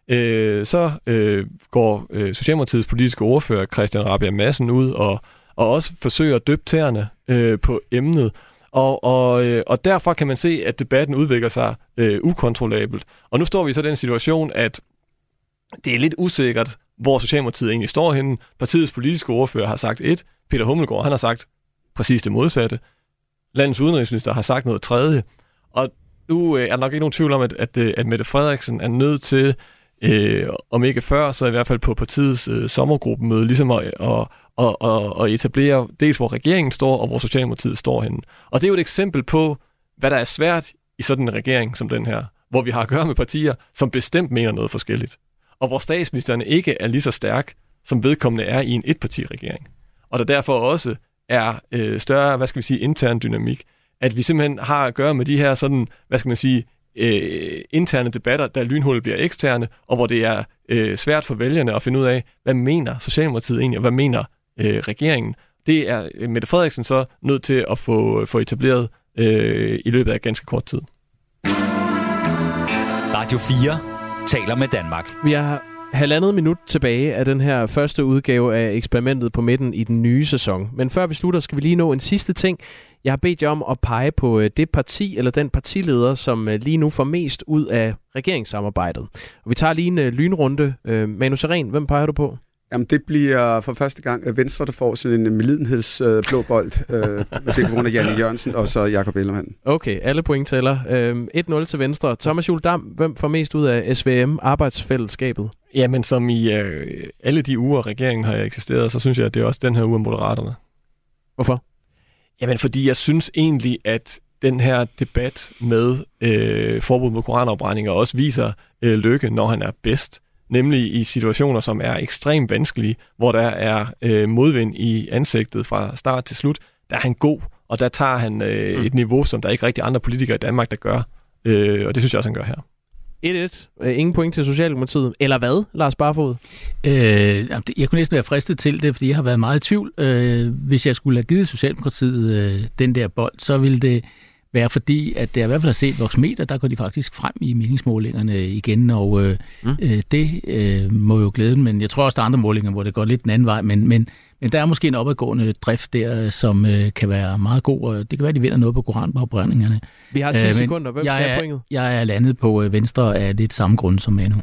Øh, så øh, går øh, Socialdemokratiets politiske ordfører Christian Rabia Madsen ud og, og også forsøger at døbe tæerne øh, på emnet, og, og, øh, og derfor kan man se, at debatten udvikler sig øh, ukontrollabelt. Og nu står vi så i den situation, at det er lidt usikkert, hvor Socialdemokratiet egentlig står henne. Partiets politiske ordfører har sagt et. Peter Hummelgaard, han har sagt præcis det modsatte. Landets udenrigsminister har sagt noget tredje. Og nu øh, er der nok ikke nogen tvivl om, at, at, øh, at Mette Frederiksen er nødt til, øh, om ikke før, så i hvert fald på partiets øh, sommergruppemøde, ligesom at, at, og, og, og etablere dels, hvor regeringen står, og hvor Socialdemokratiet står henne. Og det er jo et eksempel på, hvad der er svært i sådan en regering som den her, hvor vi har at gøre med partier, som bestemt mener noget forskelligt. Og hvor statsministeren ikke er lige så stærk, som vedkommende er i en etpartiregering. Og der derfor også er øh, større, hvad skal vi sige, intern dynamik. At vi simpelthen har at gøre med de her sådan, hvad skal man sige, øh, interne debatter, der lynhullet bliver eksterne, og hvor det er øh, svært for vælgerne at finde ud af, hvad mener Socialdemokratiet egentlig, og hvad mener øh, regeringen. Det er øh, Mette Frederiksen så nødt til at få, få etableret øh, i løbet af ganske kort tid. Radio 4 taler med Danmark. Vi har halvandet minut tilbage af den her første udgave af eksperimentet på midten i den nye sæson. Men før vi slutter, skal vi lige nå en sidste ting. Jeg har bedt jer om at pege på øh, det parti eller den partileder, som øh, lige nu får mest ud af regeringssamarbejdet. Og vi tager lige en øh, lynrunde. Manu Seren, hvem peger du på? Jamen, det bliver for første gang Venstre, der får sådan en medlidenhedsblå øh, blå bold. øh, <laughs> det er på grund af Janne Jørgensen og så Jakob Ellermann. Okay, alle point tæller. Øh, 1-0 til Venstre. Thomas Juldam, hvem får mest ud af SVM, arbejdsfællesskabet? Jamen, som i øh, alle de uger, regeringen har eksisteret, så synes jeg, at det er også den her uge af Moderaterne. Hvorfor? Jamen, fordi jeg synes egentlig, at den her debat med øh, forbud mod koranafbrændinger også viser øh, lykke, når han er bedst nemlig i situationer, som er ekstremt vanskelige, hvor der er øh, modvind i ansigtet fra start til slut. Der er han god, og der tager han øh, mm. et niveau, som der ikke rigtig andre politikere i Danmark, der gør. Øh, og det synes jeg også, han gør her. 1-1. Øh, ingen point til Socialdemokratiet. Eller hvad, Lars Barfod? Øh, jeg kunne næsten være fristet til det, fordi jeg har været meget i tvivl. Øh, hvis jeg skulle have givet Socialdemokratiet øh, den der bold, så ville det være fordi, at det er i hvert fald har set voksmeter, der går de faktisk frem i meningsmålingerne igen, og øh, mm. øh, det øh, må jo glæde men jeg tror også, der er andre målinger, hvor det går lidt den anden vej, men, men, men der er måske en opadgående drift der, som øh, kan være meget god, og det kan være, at de vinder noget på koranbagbrændingerne. Vi har 10 øh, sekunder. Hvem skal have pointet? Jeg er landet på øh, venstre af lidt samme grund som Manu.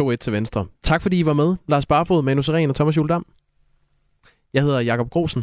2-1 til venstre. Tak fordi I var med. Lars Barfod, Manu Seren og Thomas Juldam. Jeg hedder Jakob Grosen.